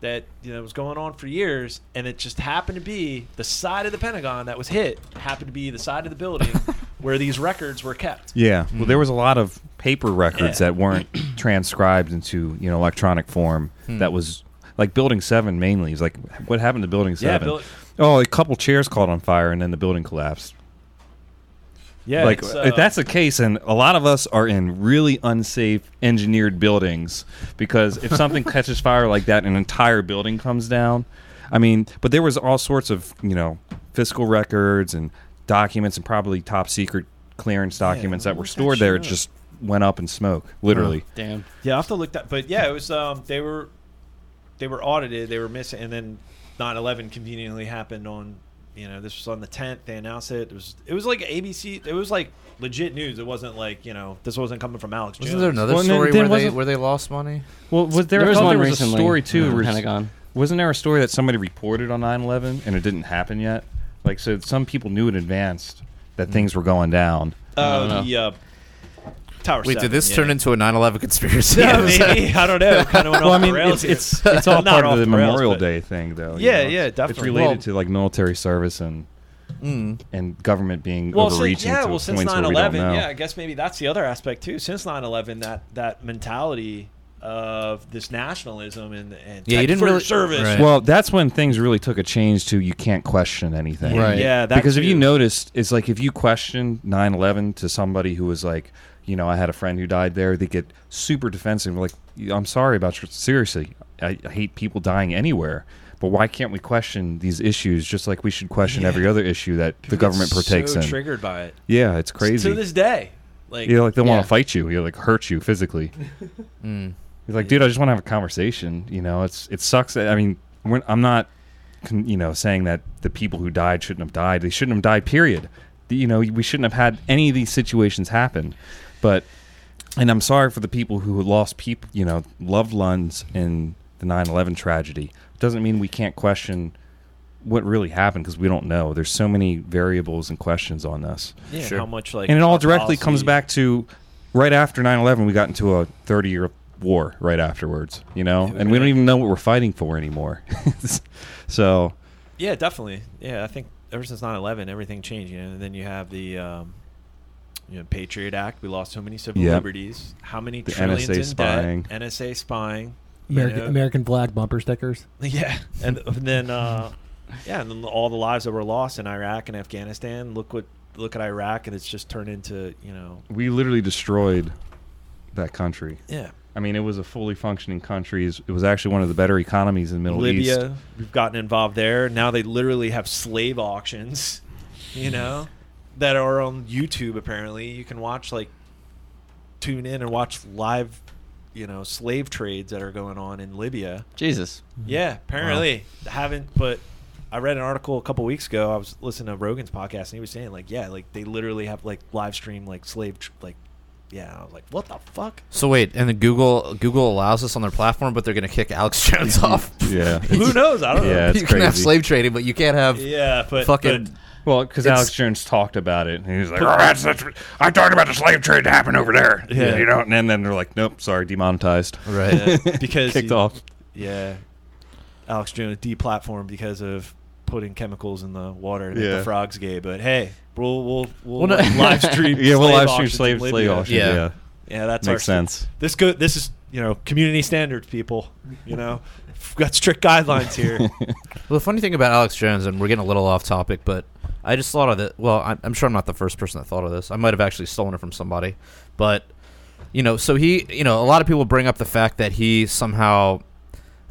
E: that you know was going on for years, and it just happened to be the side of the Pentagon that was hit happened to be the side of the building where these records were kept.
D: Yeah. Well, there was a lot of paper records
E: Yeah.
D: that weren't transcribed into you know electronic form. That was like Building Seven mainly. It's like what happened to Building
E: Yeah,
D: Seven? Oh, a couple chairs caught on fire and then the building collapsed.
E: Yeah,
D: like
E: it's,
D: if
E: uh,
D: that's the case, and a lot of us are in really unsafe engineered buildings because if something catches fire like that, an entire building comes down. I mean, but there was all sorts of you know fiscal records and documents and probably top secret clearance documents that were
E: what's that
D: stored there.
E: Shit?
D: just went up in smoke, literally.
C: Damn.
E: Yeah, I have to look that. But yeah, it was. Um, they were, they were audited. They were missing, and then 9/11 conveniently happened on. You know, this was on the 10th. They announced it. It was. It was like ABC. It was like legit news. It wasn't like you know. This wasn't coming from Alex.
B: Wasn't
E: Jones.
B: there another
D: Well, and then-
B: story
D: then
B: where they
D: wasn't-
B: where they lost money?
D: Well, was there?
C: There
D: I
C: was
D: thought
C: one
D: there was
C: recently.
D: a story too.
C: in the
D: where-
C: Pentagon.
D: Wasn't there a story that somebody reported on 9/11 and it didn't happen yet? Like, so some people knew in advance that things were going down.
C: Oh,
E: Uh,
C: don't
E: the uh, Tower.
B: Wait,
E: 7,
B: did this
E: yeah.
B: turn into a 9/11 conspiracy?
E: Yeah, maybe. I don't know. Kind of went
D: Well, I
E: off the
D: mean,
E: rails
D: it's
E: here.
D: it's, it's all
E: Not
D: part of the
E: the rails,
D: Memorial
E: but-
D: Day thing, though. you
E: Yeah,
D: know?
E: yeah,
D: It's
E: definitely.
D: related
B: Well-
D: to like military service and
B: Mm.
D: and government being
E: well, since,
D: overreaching
E: yeah,
D: to
E: well, since
D: points where we don't
E: 9/11,
D: know.
E: yeah, I guess maybe that's the other aspect too. Since 9/11, that that mentality of this nationalism and and
B: Yeah, you didn't really-
E: service.
B: right.
D: Well, that's when things really took a change to you can't question anything.
B: Right.
E: Yeah, that
D: because if you noticed, it's like if you question 9/11 to somebody who was like, you know, I had a friend who died there, they get super defensive. Like, I'm sorry about your seriously. I, I hate people dying anywhere. But why can't we question these issues just like we should question
E: Yeah.
D: every other issue that the government partakes
E: so
D: in?
E: triggered by it.
D: Yeah, it's crazy.
E: to this day. Like,
D: you know, like they
C: Yeah.
D: want to fight you. You like hurt you physically.
B: Mm.
D: He's like, dude, I just want to have a conversation. You know, it's it sucks. That, I mean, we're, I'm not, you know, saying that the people who died shouldn't have died. They shouldn't have died. Period. You know, we shouldn't have had any of these situations happen. But, and I'm sorry for the people who lost people, you know, loved ones in the 9/11 tragedy. It Doesn't mean we can't question what really happened because we don't know. There's so many variables and questions on this
E: yeah,
B: Sure.
E: how much like
D: and it all
E: our
D: directly comes back to right after 9-11 we got into a 30 year war right afterwards you know and we don't even know what we're fighting for anymore so
E: Yeah, definitely. Yeah, I think ever since 9/11, everything changed. You know, and then you have the. Um, you know, Patriot Act. We lost so many civil
D: Yep.
E: liberties. How many
D: The
E: trillions
D: NSA
E: in
D: spying.
E: debt? NSA spying. you
A: American,
E: know?
A: American flag bumper stickers.
E: Yeah, and, and then uh, yeah, and then all the lives that were lost in Iraq and Afghanistan. Look what look at Iraq, and it's just turned into you know
D: we literally destroyed that country
E: yeah.
D: I mean it was a fully functioning country it was actually one of the better economies in the middle
E: Libya,
D: east Libya,
E: we've gotten involved there. Now they literally have slave auctions, you know, that are on YouTube. Apparently, you can watch like tune in and watch live, you know, slave trades that are going on in Libya.
C: Jesus.
E: Yeah, apparently haven't. But I read an article a couple weeks ago. I was listening to Rogan's podcast, and he was saying like, yeah, like they literally have like live stream like slave tr- like. Yeah, I was like, what the fuck?
B: So wait, and then Google Google allows this on their platform, but they're going to kick Alex Jones off.
D: yeah
E: Who knows? I don't
D: Yeah,
E: know.
D: it's
B: you can have
D: crazy.
B: slave trading, but you can't have
E: Yeah, but
B: fucking.
E: but-
D: well because
B: It's-
D: alex jones talked about it and he was like oh that's, that's i talked about the slave trade that happened over there
E: Yeah.
D: you know and then, then they're like nope sorry demonetized
B: right.
E: Yeah, because
D: kicked
E: he-
D: off
E: Yeah, Alex Jones deplatformed because of putting chemicals in the water to make
D: Yeah.
E: the frogs gay. But hey, we'll we'll we'll,
B: Well, no-
E: live stream.
D: yeah we'll
E: slave
D: live stream
E: auctions
D: slave
E: in
D: slave
E: Libya.
D: auctions
B: Yeah.
D: yeah.
E: Yeah, that's our
D: Makes sense.
E: This go. This is you know community standards, people. You know, We've got strict guidelines here.
B: Well, the funny thing about Alex Jones, and we're getting a little off topic, but I just thought of it. Well, I'm, I'm sure I'm not the first person that thought of this. I might have actually stolen it from somebody, but you know, so he, you know, a lot of people bring up the fact that he somehow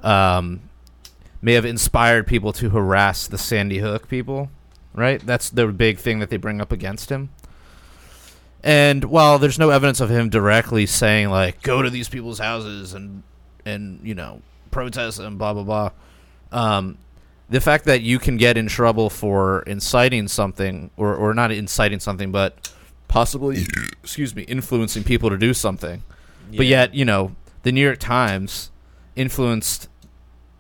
B: um, may have inspired people to harass the Sandy Hook people, right? That's the big thing that they bring up against him. And while there's no evidence of him directly saying like go to these people's houses and and you know protest and blah blah blah, um, the fact that you can get in trouble for inciting something or or not inciting something but possibly excuse me influencing people to do something, but yet you know the New York Times influenced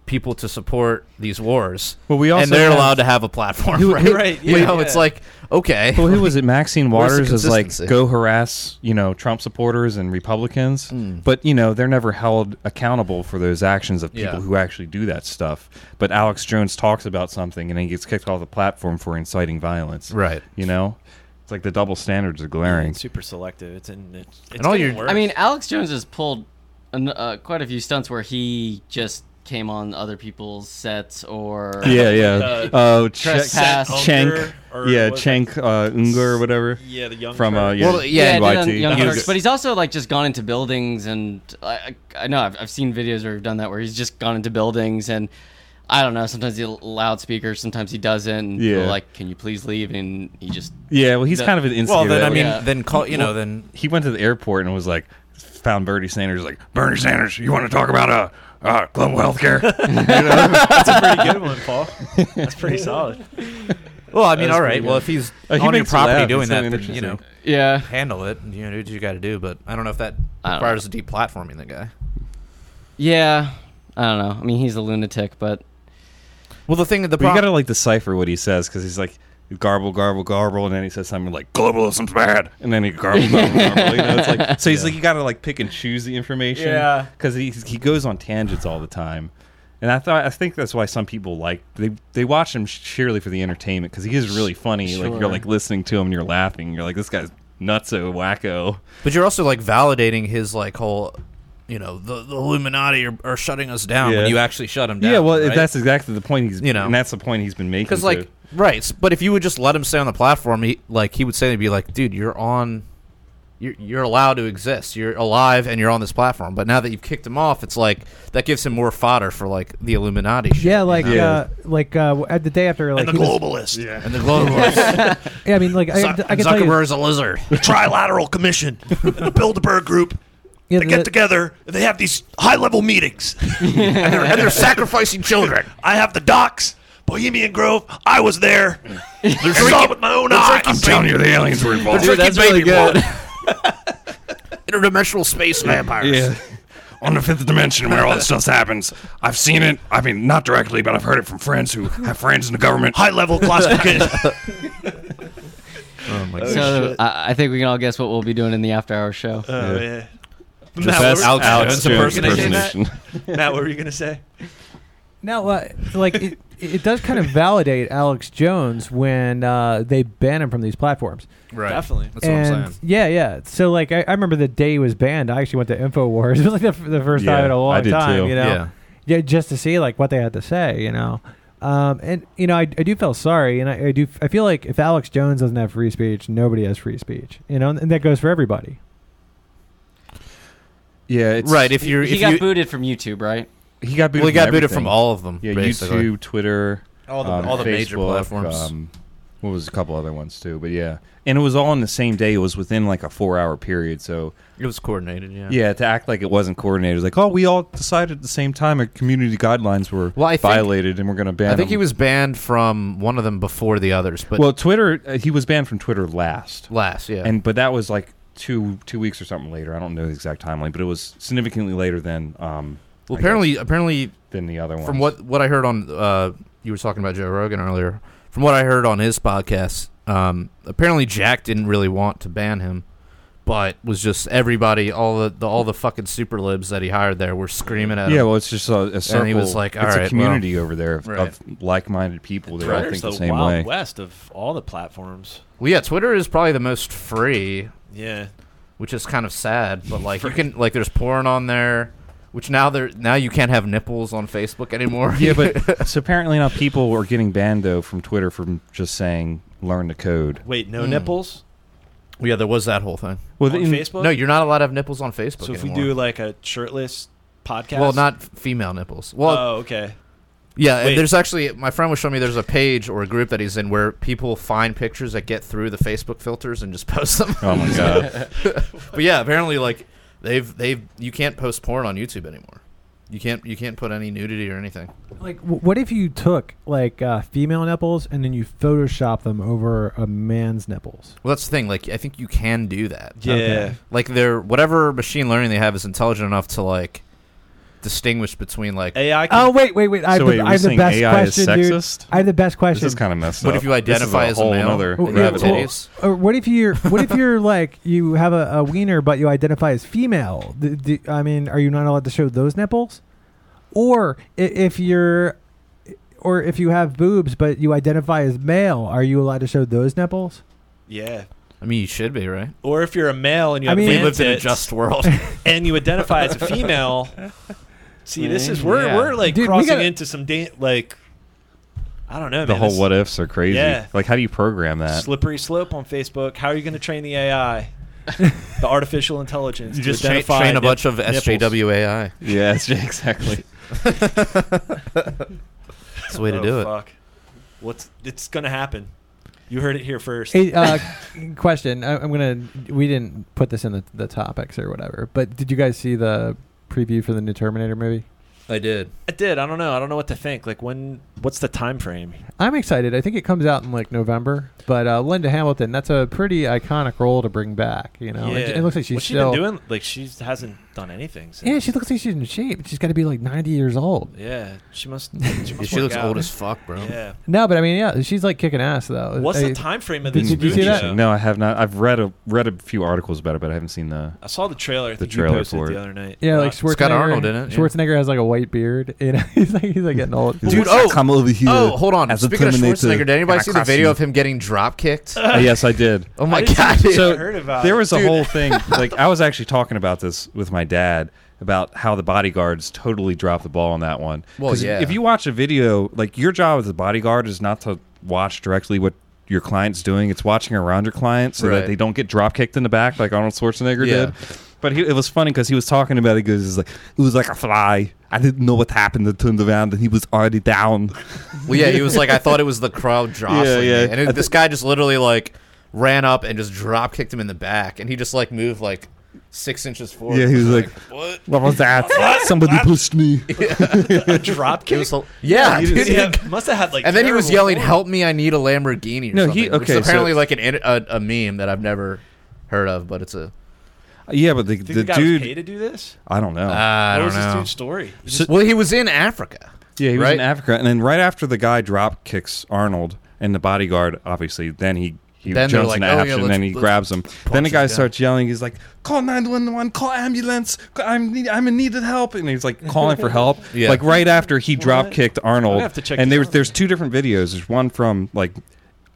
B: people to support these wars.
D: Well, we also
B: and they're
D: have-
B: allowed to have a platform,
D: Who-
B: right?
D: who-
E: Right,
B: You know,
E: yeah.
B: it's like okay.
D: Well, who was it? Maxine Waters is like go harass, you know, Trump supporters and Republicans,
B: Mm.
D: but you know they're never held accountable for those actions of people
B: Yeah.
D: who actually do that stuff. But Alex Jones talks about something and he gets kicked off the platform for inciting violence.
B: right.
D: You know, it's like the double standards are glaring.
E: It's super selective. It's in. It's, it's
B: And all your-
E: worse.
C: I mean, Alex Jones has pulled an, uh, quite a few stunts where he just came on other people's sets or
D: Yeah, yeah.
E: Uh,
D: Oh,
C: Trespass.
D: Cenk.
E: Unger, or
D: Yeah,
E: what-
D: Cenk uh, Unger or whatever.
E: Yeah, the young
D: From, uh, yeah.
B: Well, yeah,
C: he
D: NYT.
C: Young Turks, but he's also like just gone into buildings, and I, I I know I've, I've seen videos where he's done that where he's just gone into buildings and. I don't know. Sometimes he loudspeakers. Sometimes he doesn't. And
D: Yeah.
C: like, "Can you please leave?" And he just
D: Yeah, well, he's
C: The-
D: kind of an instigator.
B: Well, then I mean,
C: Yeah.
B: then call you know
D: Well,
B: then
D: he went to the airport and was like, found Bernie Sanders, like Bernie Sanders, you want to talk about uh, uh global health care?
E: That's a pretty good one, Paul. That's pretty solid.
B: Well, I mean,
D: That's
B: all right.
D: pretty
B: Well,
D: good.
B: if he's
D: Uh, he
B: on your
D: makes it
B: property
D: laugh.
B: doing
D: It's
B: that,
D: so
B: then you know,
D: interesting.
C: yeah.
B: handle it. You know, do what you got to do. But I don't know if that
C: I don't
B: requires a deplatforming the guy.
C: Yeah, I don't know. I mean, he's a lunatic, but
B: Well, the thing, that the
D: But you
B: problem.
D: gotta like decipher what he says because he's like garble, garble, garble, and then he says something like globalism's bad, and then he garble, garble, garble. You know, it's like so he's like you gotta like pick and choose the information.
E: Yeah.
D: because he he goes on tangents all the time. And I thought I think that's why some people like they they watch him sheerly for the entertainment because he is really funny. Like you're like listening to him and you're laughing. You're like this guy's nutso wacko.
B: But you're also like validating his like whole, you know, the, the Illuminati are, are shutting us down
D: Yeah.
B: when you actually shut them down.
D: yeah, well
B: right?
D: that's exactly the point he's
B: You know.
D: and that's the point he's been making.
B: because like right. But if you would just let him stay on the platform, he like he would say he'd be like, dude, you're on. You're, you're allowed to exist. You're alive, and you're on this platform. But now that you've kicked him off, it's like that gives him more fodder for like the Illuminati. Shit,
A: Yeah,
B: you
A: like
B: know?
D: Yeah.
A: uh, like uh, at the day after, like
E: and the
A: he was-
E: globalist, yeah.
B: and the globalists.
A: yeah, I mean, like I, I
B: Zuck-
A: can tell you,
B: Zuckerberg's a lizard.
E: the Trilateral Commission, the Bilderberg Group.
A: Yeah,
E: They
A: the-
E: get together and they have these high-level meetings.
B: and, they're, and they're sacrificing children.
E: I have the docs, Bohemian Grove. I was there. I saw it with my own eyes.
D: I'm telling you, the aliens were involved.
C: Dude, that's really good.
B: Interdimensional space vampires.
D: Yeah. On the fifth dimension where all this stuff happens. I've seen it. I mean, not directly, but I've heard it from friends who have friends in the government.
E: High-level classification.
B: Oh my oh, god.
C: so I, I think we can all guess what we'll be doing in the after-hour show.
E: Oh yeah.
D: The
E: Matt,
D: best
E: what were-
B: Alex Jones
E: Jones
B: impersonation.
E: Matt, what were you gonna say?
A: Now, uh, like it, it does kind of validate Alex Jones when uh, they ban him from these platforms.
B: Right.
E: Definitely.
B: That's
A: and
B: what I'm saying.
A: yeah, yeah. So like, I, I remember the day he was banned. I actually went to Infowars. It was like the, the first
D: Yeah,
A: time in a long
D: I did
A: time.
D: too.
A: You know,
B: Yeah.
A: yeah, just to see like what they had to say. You know, um, and you know, I, I do feel sorry, and I, I do. I feel like if Alex Jones doesn't have free speech, nobody has free speech. You know, and, and that goes for everybody.
D: Yeah, it's,
B: Right. If you're,
C: he
B: if
C: got
B: you,
C: booted from YouTube, right?
D: he got booted.
B: well, he got
D: from
B: booted
D: everything.
B: from all of them.
D: Yeah,
B: basically.
D: YouTube, Twitter,
B: all the
D: um,
B: all the major platforms.
D: Um, what was a couple other ones too? But yeah, and it was all in the same day. It was within like a four-hour period. So
B: it was coordinated. Yeah.
D: yeah, to act like it wasn't coordinated, it was like, oh, we all decided at the same time. Our community guidelines were
B: Well, I think-
D: violated, and we're going to ban.
B: I think
D: them.
B: he was banned from one of them before the others, but
D: well, Twitter. Uh, he was banned from Twitter last.
B: last, yeah.
D: and but that was like two two weeks or something later. I don't know the exact timeline, but it was significantly later than um
B: well,
D: I
B: apparently, apparently,
D: than the other one.
B: from what what I heard on, uh, you were talking about Joe Rogan earlier. From what I heard on his podcast, um, apparently Jack didn't really want to ban him, but was just everybody, all the, the all the fucking super libs that he hired there were screaming at
D: yeah,
B: him.
D: well, it's just a, a circle.
B: he was like,
D: it's
B: "All
D: a
B: right,
D: community over there of,
B: Right.
D: of like-minded people. They all
E: Twitter's
D: think the
E: the
D: same
E: wild
D: way.
E: west of all the platforms.
B: Well, yeah, Twitter is probably the most free,
E: Yeah.
B: which is kind of sad. But like, you can like, there's porn on there, which now there now you can't have nipples on Facebook anymore.
D: Yeah, but so apparently now people are getting banned though from Twitter from just saying learn the code.
E: Wait, no
B: Mm.
E: nipples
B: yeah, there was that whole thing.
D: Well,
E: on
D: in-
E: Facebook.
B: No, you're not allowed to have nipples on Facebook.
E: So if we
B: anymore.
E: do like a shirtless podcast,
B: well, not f- female nipples. Well,
E: oh, okay.
B: Yeah.
E: wait.
B: There's actually my friend was showing me there's a page or a group that he's in where people find pictures that get through the Facebook filters and just post them.
D: Oh my god!
B: but yeah, apparently like they've they've you can't post porn on YouTube anymore. You can't you can't put any nudity or anything.
A: Like, w- what if you took like uh, female nipples and then you Photoshop them over a man's nipples?
B: Well, that's the thing. Like I think you can do that.
E: Yeah.
A: Okay.
B: Like they're whatever machine learning they have is intelligent enough to like distinguish between like
E: AI. Can,
A: Oh wait, wait, wait! I have,
D: So
A: the,
D: wait,
A: I have the best
D: AI is
A: question, dude.
D: sexist?
A: I have the best question.
D: This is kind of messed
B: What
D: up.
B: if you identify
D: this
B: as a male?
D: Other
A: Well,
B: You
A: well. Or uh, what if you're what if you're like you have a, a wiener but you identify as female? I mean, are you not allowed to show those nipples? Or if you're or if you have boobs but you identify as male, are you allowed to show those nipples?
E: yeah.
B: I mean, you should be right.
E: Or if you're a male and you
A: I
E: have
A: mean-
B: We
E: man
B: lived in a just world.
E: and you identify as a female. See, this is we're
B: Yeah.
E: we're like
A: Dude, we
E: crossing
A: gotta-
E: into some da- like I don't know,
D: the
E: man.
D: whole
E: This
D: what ifs are crazy.
E: Yeah.
D: Like, how do you program that?
E: slippery slope on Facebook. How are you going to train the AI, the artificial intelligence,
B: you
E: to
B: just train,
E: identify
B: train a
E: nip-
B: bunch of
E: nipples?
B: SJWAI.
D: yeah, it's- exactly.
B: That's the way to
E: Oh,
B: do it.
E: Fuck. What's it's going to happen? You heard it here first.
A: Hey, uh, question. I, I'm gonna. We didn't put this in the, the topics or whatever, but did you guys see the preview for the new Terminator movie?
B: I did.
E: I did. I don't know. I don't know what to think. Like when? What's the time frame?
A: I'm excited. I think it comes out in like November. But uh, Linda Hamilton, that's a pretty iconic role to bring back. You know, it, it looks like she's
E: What's she
A: still.
E: been doing? Like she hasn't done anything. Since.
A: Yeah, she looks like she's in shape. She's got to be like 90 years old.
E: Yeah, she must. She,
B: Yeah,
E: must
B: she looks
E: out.
B: old as fuck, bro.
E: Yeah.
A: No, but I mean, yeah, she's like kicking ass though.
E: What's
A: I,
E: the time frame of
A: Did-
E: this
A: did you see that?
D: No, I have not. I've read a read a few articles about it, but I haven't seen the.
E: I saw the trailer. I
D: The trailer
E: posted
D: for
E: it
D: it.
E: the other night.
A: Yeah,
E: Uh,
A: like Schwarzenegger.
B: It's got Arnold in it, yeah.
A: Schwarzenegger has like a white beard. You know, he's like he's like getting old.
B: Dude,
D: What's
B: oh,
D: come over here
B: Oh, hold on.
D: as a
B: Speaking of
D: Terminator
B: Schwarzenegger, did anybody see the video of him getting drop kicked?
D: Uh, yes, I did.
B: Oh my god!
D: So,
E: I heard about
D: there was a whole thing. Like I was actually talking about this with my dad about how the bodyguards totally dropped the ball on that one.
B: Well, yeah.
D: If you watch a video, like your job as a bodyguard is not to watch directly what your client's doing. It's watching around your client so
B: Right.
D: that they don't get drop kicked in the back like Arnold Schwarzenegger
B: Yeah.
D: did. But he, it was funny because he was talking about it. Because it's like it was like a fly. I didn't know what happened. It turned around and he was already down.
B: Well, yeah, he was like, I thought it was the crowd jostling
D: Yeah, yeah.
B: and it,
D: I
B: this guy just literally like ran up and just drop kicked him in the back, and he just like moved like six inches forward.
D: Yeah, he was like,
B: "What?"
D: What was that? Somebody pushed me.
E: a drop
B: It
E: kick.
B: was, hel- yeah,
E: Dude,
B: dude.
E: yeah, must have had like.
B: And then he was
E: terrible
B: yelling,
E: form.
B: "Help me! I need a Lamborghini." Or
D: No,
B: something,
D: he-
B: which
D: okay,
B: is apparently
D: so-
B: like an in- a, a meme that I've never heard of, but it's a
D: Yeah, but the,
E: Think
D: the
E: the, guy was paid
D: dude.
E: to do this?
D: I don't know.
B: Uh, I
E: what
B: don't
E: was this dude's story? He
D: So-
E: just-
B: Well, he was in Africa.
D: Yeah, he was
B: right?
D: in Africa, and then right after the guy drop kicks Arnold and the bodyguard, obviously, then he he
B: Then
D: jumps
B: like,
D: into
B: "Oh, yeah,
D: action, and
B: let's-
D: then he grabs him. Then the guy
B: guy.
D: starts yelling. He's like, "Call nine one one! Call ambulance! I'm need, I'm in needed help!" And he's like calling for help.
B: Yeah.
D: Like right after he drop kicked Arnold.
E: I have to check
D: and
E: this
D: there's there's two different videos. There's one from like.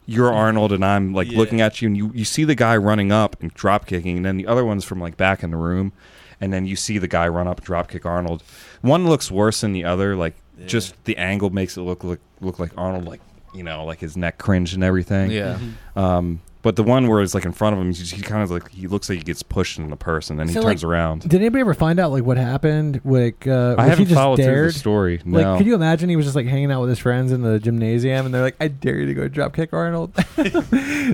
D: You're mm. Arnold, and I'm like
E: Yeah.
D: looking at you, and you, you see the guy running up and drop kicking, and then the other one's from like back in the room, and then you see the guy run up and drop kick Arnold. One looks worse than the other, like
E: Yeah.
D: just the angle makes it look look look like Arnold, like you know, like his neck cringe and everything.
B: Yeah.
D: Um, but the one where it's like in front of him, he, he kind of like he looks like he gets pushed in the person, and he
A: So,
D: turns
A: like,
D: around.
A: Did anybody ever find out like what happened? Like, uh,
D: I
A: was he
D: haven't
A: just
D: followed through
A: dared?
D: the story.
A: Like,
D: no.
A: could you imagine he was just like hanging out with his friends in the gymnasium, and they're like, "I dare you to go drop kick Arnold."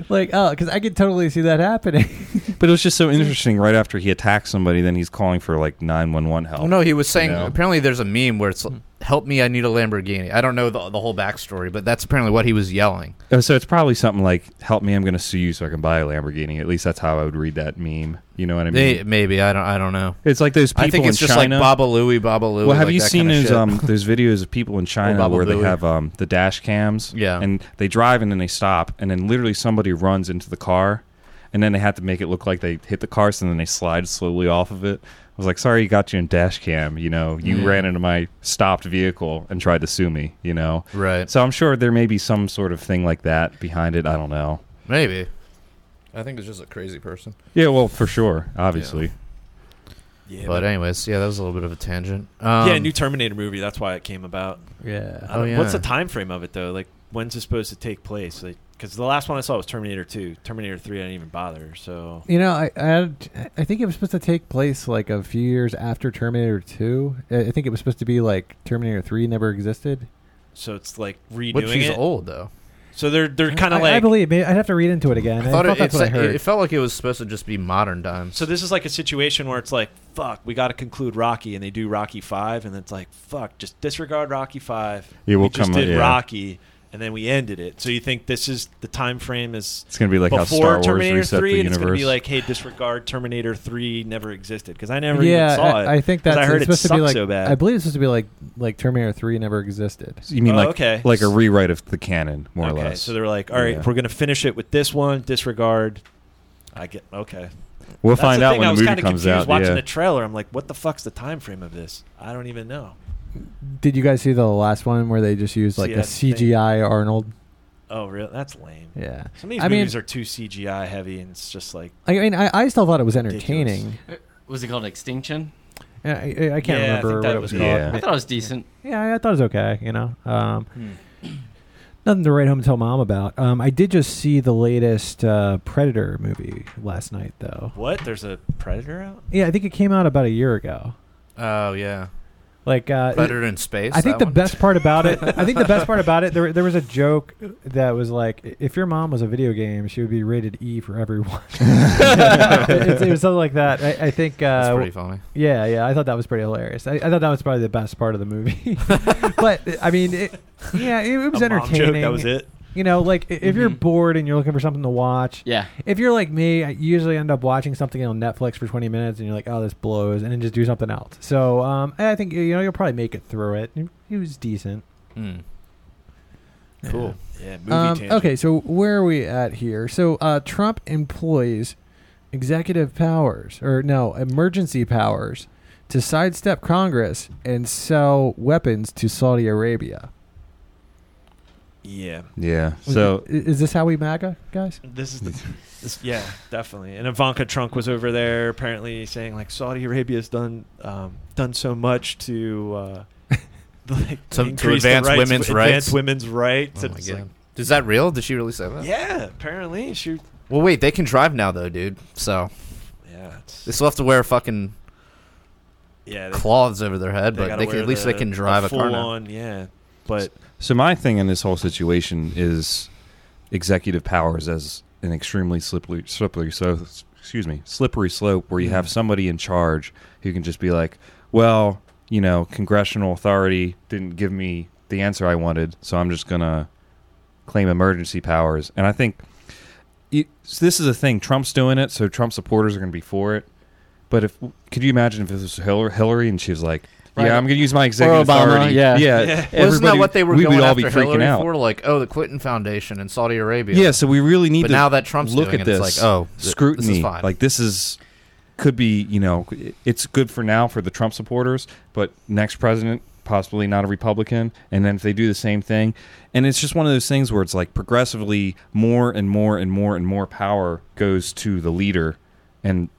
A: like, oh, because I could totally see that happening.
D: but it was just so interesting. Right after he attacks somebody, then he's calling for like nine one one help.
B: Oh no, he was saying.
D: You know?
B: Apparently, there's a meme where it's "Help me! I need a Lamborghini." I don't know the, the whole backstory, but that's apparently what he was yelling.
D: Oh, so it's probably something like, "Help me! I'm going to sue you so I can buy a Lamborghini." At least that's how I would read that meme. You know what I mean?
B: May- maybe I don't. I don't know.
D: it's like those people
B: I think it's just
D: China.
B: like Baba Louie, Baba Louie.
D: well, have
B: like
D: you seen
B: kinda
D: those um those videos of people in China where they have um the dash cams?
B: Yeah.
D: And they drive and then they stop and then literally somebody runs into the car and then they have to make it look like they hit the car so then they slide slowly off of it. I was like, sorry, you got you in dash cam. You know, you
B: Yeah.
D: ran into my stopped vehicle and tried to sue me. You know,
B: right?
D: so I'm sure there may be some sort of thing like that behind it. I don't know.
B: Maybe. I think it's just a crazy person.
D: Yeah, well, for sure, obviously.
E: yeah,
B: But anyways, yeah, that was a little bit of a tangent. Um,
E: yeah, new Terminator movie. That's why it came about.
A: yeah.
E: I don't-
B: Oh,
E: What's the time frame of it though? Like, when's it supposed to take place? Like, because the last one I saw was Terminator Two. Terminator Three, I didn't even bother. So
A: You know, I, I had, I think it was supposed to take place like a few years after Terminator Two. I I think it was supposed to be like Terminator Three never existed.
E: so it's like redoing
B: But she's
E: it.
B: old though.
E: So they're they're kind of like.
A: I believe. I'd have to read into it again.
B: I thought, it,
A: that's
B: it,
A: what I heard.
B: it felt like it was supposed to just be modern times.
E: so this is like a situation where it's like, fuck, we got to conclude Rocky, and they do Rocky Five, and it's like, fuck, just disregard Rocky Five.
D: Yeah, we'll
E: we just
D: come-
E: did
D: yeah.
E: Rocky, and then we ended it. So you think this is the time frame is
D: It's gonna be like how
E: before
D: Star Wars
E: Terminator
D: reset
E: Three,
D: the
E: and it's gonna be like, hey, disregard Terminator Three never existed because I never
A: yeah,
E: even saw
A: I,
E: it.
A: I think
E: 'Cause
A: that's
E: I heard
A: it's
E: it
A: supposed to be
E: sucked
A: like.
E: so bad.
A: I believe it's supposed to be like like Terminator Three never existed.
D: you mean
E: Oh,
D: like
E: okay.
D: like a rewrite of the canon, more
E: okay,
D: or less.
E: so they're like, all right,
D: Yeah.
E: we're gonna finish it with this one. Disregard. I get okay.
D: we'll
E: That's
D: find out
E: thing,
D: when
E: I
D: the
E: was
D: movie
E: kinda
D: comes
E: confused
D: out.
E: Watching
D: Yeah.
E: the trailer, I'm like, what the fuck's the time frame of this? I don't even know.
A: Did you guys see the last one where they just used like
E: See,
A: a
E: that's the thing.
A: CGI Arnold?
E: Oh, really? That's lame.
A: Yeah.
E: Some of these
A: I mean-
E: movies are too CGI heavy, and it's just like
A: I mean, I, I still thought it was entertaining.
C: Was it called Extinction?
A: I, I, I can't
E: Yeah, I think
A: remember
E: that
A: what it
E: was
A: was called.
D: Yeah.
C: I thought it was decent.
A: Yeah, I thought it was okay. You know, um,
B: Hmm.
A: nothing to write home and tell mom about. Um, I did just see the latest uh, Predator movie last night, though.
E: what? There's a Predator out?
A: Yeah, I think it came out about a year ago.
B: Oh yeah,
A: Like uh,
B: Predator in space.
A: I think
B: that
A: the
B: one?
A: best part about it. I think the best part about it. There, there was a joke that was like, if your mom was a video game, she would be rated E for everyone. it, it was something like that. I, I think. Uh,
B: That's pretty funny.
A: Yeah, yeah, I thought that was pretty hilarious. I, I thought that was probably the best part of the movie. but I mean, it, yeah, it, it was
E: A mom
A: entertaining.
E: joke, that was it.
A: You know, like i- if you're
C: Mhm.
A: bored and you're looking for something to watch,
C: Yeah.
A: if you're like me, I usually end up watching something on Netflix for 20 minutes, and you're like, "Oh, this blows," and then just do something else. So, um, I think you know you'll probably make it through it. It was decent.
B: Hmm. Cool.
E: Yeah, movie
A: Um, okay, so where are we at here? So uh, Trump employs executive powers, or no, emergency powers, to sidestep Congress and sell weapons to Saudi Arabia.
E: Yeah.
D: Yeah. So
A: I- is this how we MAGA, guys?
E: This is the, this, yeah, definitely. And Ivanka Trump was over there apparently saying like Saudi Arabia's done um, done so much to uh, like
B: To- to
E: increase the
B: advance
E: rights,
B: women's
E: advance
B: rights?
E: women's rights.
B: Oh my god.
E: like,
B: Is that real? Did she really say that?
E: yeah, apparently she.
B: Well, wait. They can drive now, though, dude. So
E: Yeah, it's,
B: they still have to wear fucking
E: yeah. They,
B: cloths over their head,
E: they
B: but they can at least they can drive a, car
E: full
B: now.
E: on. Yeah, but
D: So my thing in this whole situation is executive powers as an extremely slippery, slippery so excuse me, slippery slope where you
E: Mhm.
D: have somebody in charge who can just be like, well, you know, congressional authority didn't give me the answer I wanted, so I'm just gonna claim emergency powers. And I think you, so this is a thing. Trump's doing it, so Trump supporters are going to be for it. But if could you imagine if this was Hillary, Hillary and she was like. "Yeah, I'm going to use my executive
C: Obama,
D: authority."
C: yeah.
D: yeah.
E: Yeah.
B: Wasn't that what they were
D: we
B: going
D: would all
B: after
D: be freaking
B: Hillary
D: out.
B: for? Like, oh, the Clinton Foundation in Saudi Arabia.
D: Yeah, so we really need
B: but
D: to
B: now that Trump's
D: look
B: doing
D: at
B: it,
D: this
B: it's like, oh, th-
D: scrutiny.
B: This is fine.
D: Like this is could be, you know, it's good for now for the Trump supporters, but next president possibly not a Republican, and then if they do the same thing, and it's just one of those things where it's like progressively more and more and more and more power goes to the leader, and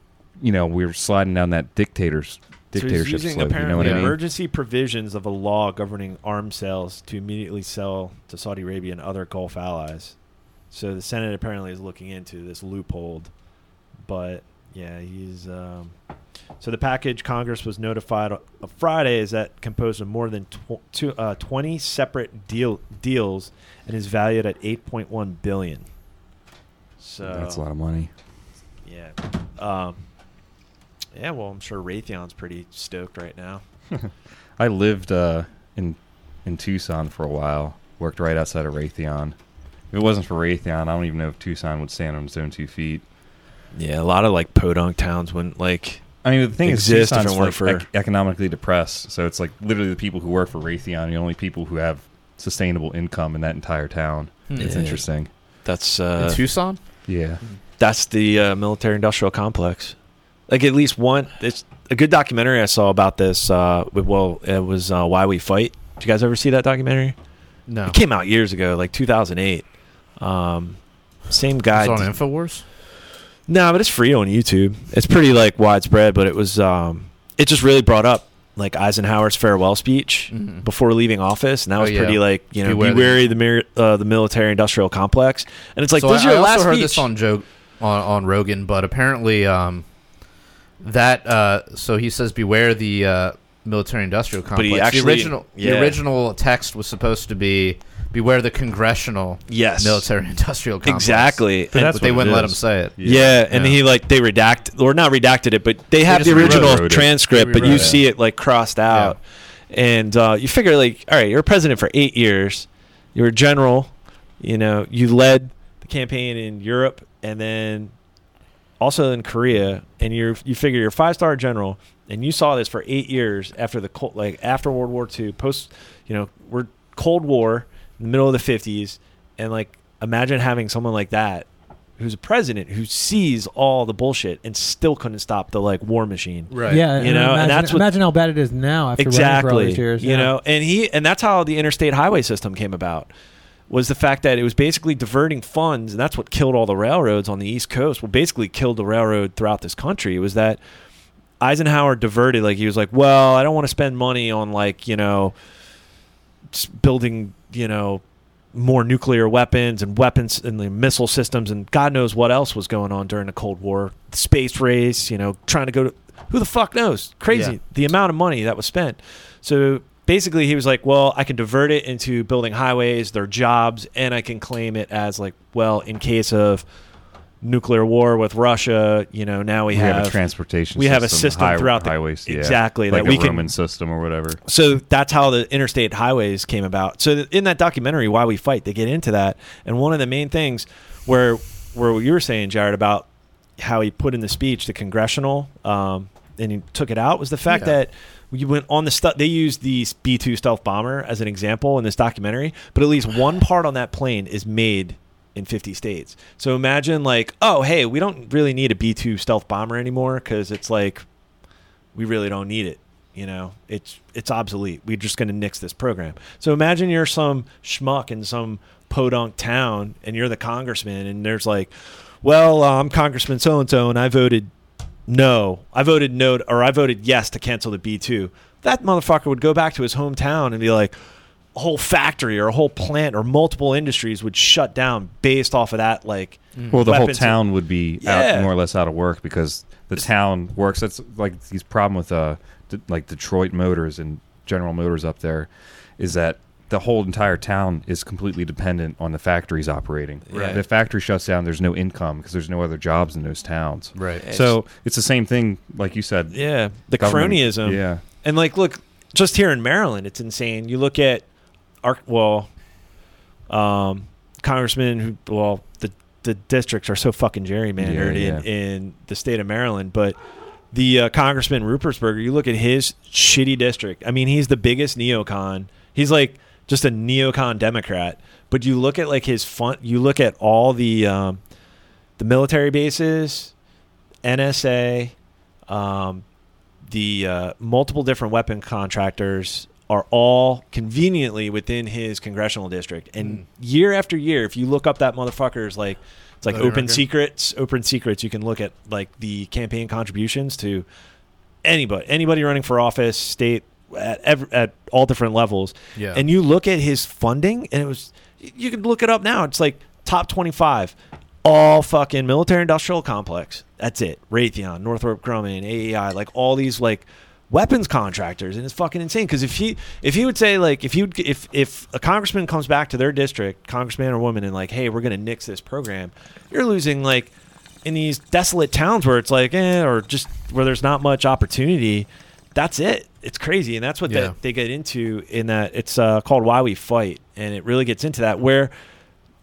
D: you know we're sliding down that dictators
E: So he's
D: dictatorship
E: using
D: slope. You
E: apparently
D: know what I mean?
E: emergency provisions of a law governing arms sales to immediately sell to Saudi Arabia and other Gulf allies. So the Senate apparently is looking into this loophole, but yeah, he's. Um, so the package Congress was notified of Friday is that composed of more than tw- two, uh, 20 separate deal deals and is valued at 8.1 billion. So
D: That's a lot of money.
E: yeah. Um, yeah, well, I'm sure Raytheon's pretty stoked right now.
D: I lived uh, in in Tucson for a while. Worked right outside of Raytheon. If it wasn't for Raytheon, I don't even know if Tucson would stand on its own two feet.
E: Yeah, a lot of like podunk towns wouldn't like.
D: I mean, the thing
E: Exist
D: is,
E: if it
D: Tucson's like
E: for-
D: ec- economically depressed, so it's like literally the people who work for Raytheon, are the only people who have sustainable income in that entire town.
B: Hmm.
D: It's interesting.
E: That's
B: in
E: uh,
B: Tucson.
D: Yeah,
E: that's the uh, military-industrial complex. Like at least one. It's a good documentary I saw about this. Uh, well, it was uh, Why We Fight. Did you guys ever see that documentary?
B: No,
E: It came out years ago, like 2008. Um, same guy.
B: it's on
E: did-
B: Infowars.
E: No, but it's free on YouTube. It's pretty like widespread, but it was um it just really brought up like Eisenhower's farewell speech
B: Mhm.
E: before leaving office, and that
B: Oh,
E: was
B: yeah.
E: pretty like you know
B: Beware
E: be wary the mir- uh, the military industrial complex, and it's like
B: so
E: those
B: I,
E: are
B: I
E: your last
B: also heard
E: speech.
B: this on Joe on, on Rogan, but apparently um, that uh, so he says beware the uh, military industrial complex.
E: he actually-
B: the original
E: yeah.
B: the original text was supposed to be beware the congressional
E: yes,
B: military industrial complex.
E: exactly.
B: But,
E: And-
B: but they wouldn't
D: it
B: let him say it.
E: yeah, and
B: Yeah.
E: he like they redact or not redacted it, but they have
B: just
E: the original
D: rewrote it.
E: transcript,
B: They
E: but you
B: rewrote it.
E: see it like crossed out, and uh, you figure like all right, you're president for eight years. you're a general. You know, you led the campaign in Europe and then also in Korea, and you're you figure you're a five star general, and you saw this for eight years after the Cold, like after World War II, post, you know, we're Cold War in the middle of the fifties, and like imagine having someone like that who's a president who sees all the bullshit and still couldn't stop the like war machine.
B: Right.
A: Yeah,
E: You
A: and
E: know, and
A: imagine,
E: that's what-
A: imagine how bad it is now after running for all
E: exactly
A: these years.
E: you
A: yeah.
E: know and he and that's how the interstate highway system came about was the fact that it was basically diverting funds and that's what killed all the railroads on the east coast well basically killed the railroad throughout this country was that eisenhower diverted like he was like well i don't want to spend money on like you know building you know more nuclear weapons and weapons and the missile systems and God knows what else was going on during the Cold War. The space race, you know, trying to go to who the fuck knows? Crazy
B: Yeah.
E: the amount of money that was spent. So basically, he was like, "Well, I can divert it into building highways, their jobs, and I can claim it as like, well, in case of nuclear war with Russia, you know, now we,
D: We have, a transportation.
E: we have a
D: system,
E: system
D: high-
E: throughout the-
D: highways. yeah.
E: exactly,
D: like
E: that
D: a
E: we can-
D: Roman system or whatever.
E: so that's how the interstate highways came about. So in that documentary, Why We Fight, they get into that, and one of the main things where where you were saying, Jared, about how he put in the speech the congressional, um, and he took it out was the fact
B: Yeah.
E: that you went on the stuff. They used the B two stealth bomber as an example in this documentary, but at least one part on that plane is made in 50 states. So imagine like, oh, hey, we don't really need a B two stealth bomber anymore because it's like we really don't need it. You know, it's it's obsolete. We're just going to nix this program. So imagine you're some schmuck in some podunk town, and you're the congressman, and there's like, well, I'm Congressman so and so, and I voted no. I voted no, or I voted yes to cancel the B two. That motherfucker would go back to his hometown and be like, a whole factory or a whole plant or multiple industries would shut down based off of that. Like,
D: Well, the whole town would be
E: Yeah.
D: out, more or less out of work because the town works. That's like these problem with uh, like Detroit Motors and General Motors up there, is that the whole entire town is completely dependent on the factories operating.
E: Right.
D: If the factory shuts down, there's no income because there's no other jobs in those towns.
B: Right.
D: So it's the same thing, like you said.
E: yeah, the
D: government-
E: cronyism.
D: Yeah.
E: And like, look, just here in Maryland, it's insane. You look at our well, um, congressmen who well, the the districts are so fucking gerrymandered
D: Yeah,
E: in in the state of Maryland, but. The uh, congressman Ruppersberger, you look at his shitty district. I mean, he's the biggest neocon. He's like just a neocon Democrat. But you look at like his fun. You look at all the um, the military bases, NSA, um, the uh, multiple different weapon contractors are all conveniently within his congressional district. And year after year, if you look up that motherfucker's like it's like open
B: record?
E: secrets, open secrets. You can look at like the campaign contributions to anybody, anybody running for office, state at ev- at all different levels.
B: Yeah.
E: And you look at his funding, and it was you can look it up now. It's like top twenty five, all fucking military industrial complex. That's it. Raytheon, Northrop Grumman, AEI, like all these like weapons contractors, and it's fucking insane. Because if he if he would say like if you if if a congressman comes back to their district, congressman or woman, and like, hey, we're gonna nix this program, you're losing like in these desolate towns where it's like, eh, or just where there's not much opportunity. That's it. It's crazy, and that's what
B: Yeah.
E: that they get into in that. It's uh, called "Why We Fight," and it really gets into that. Where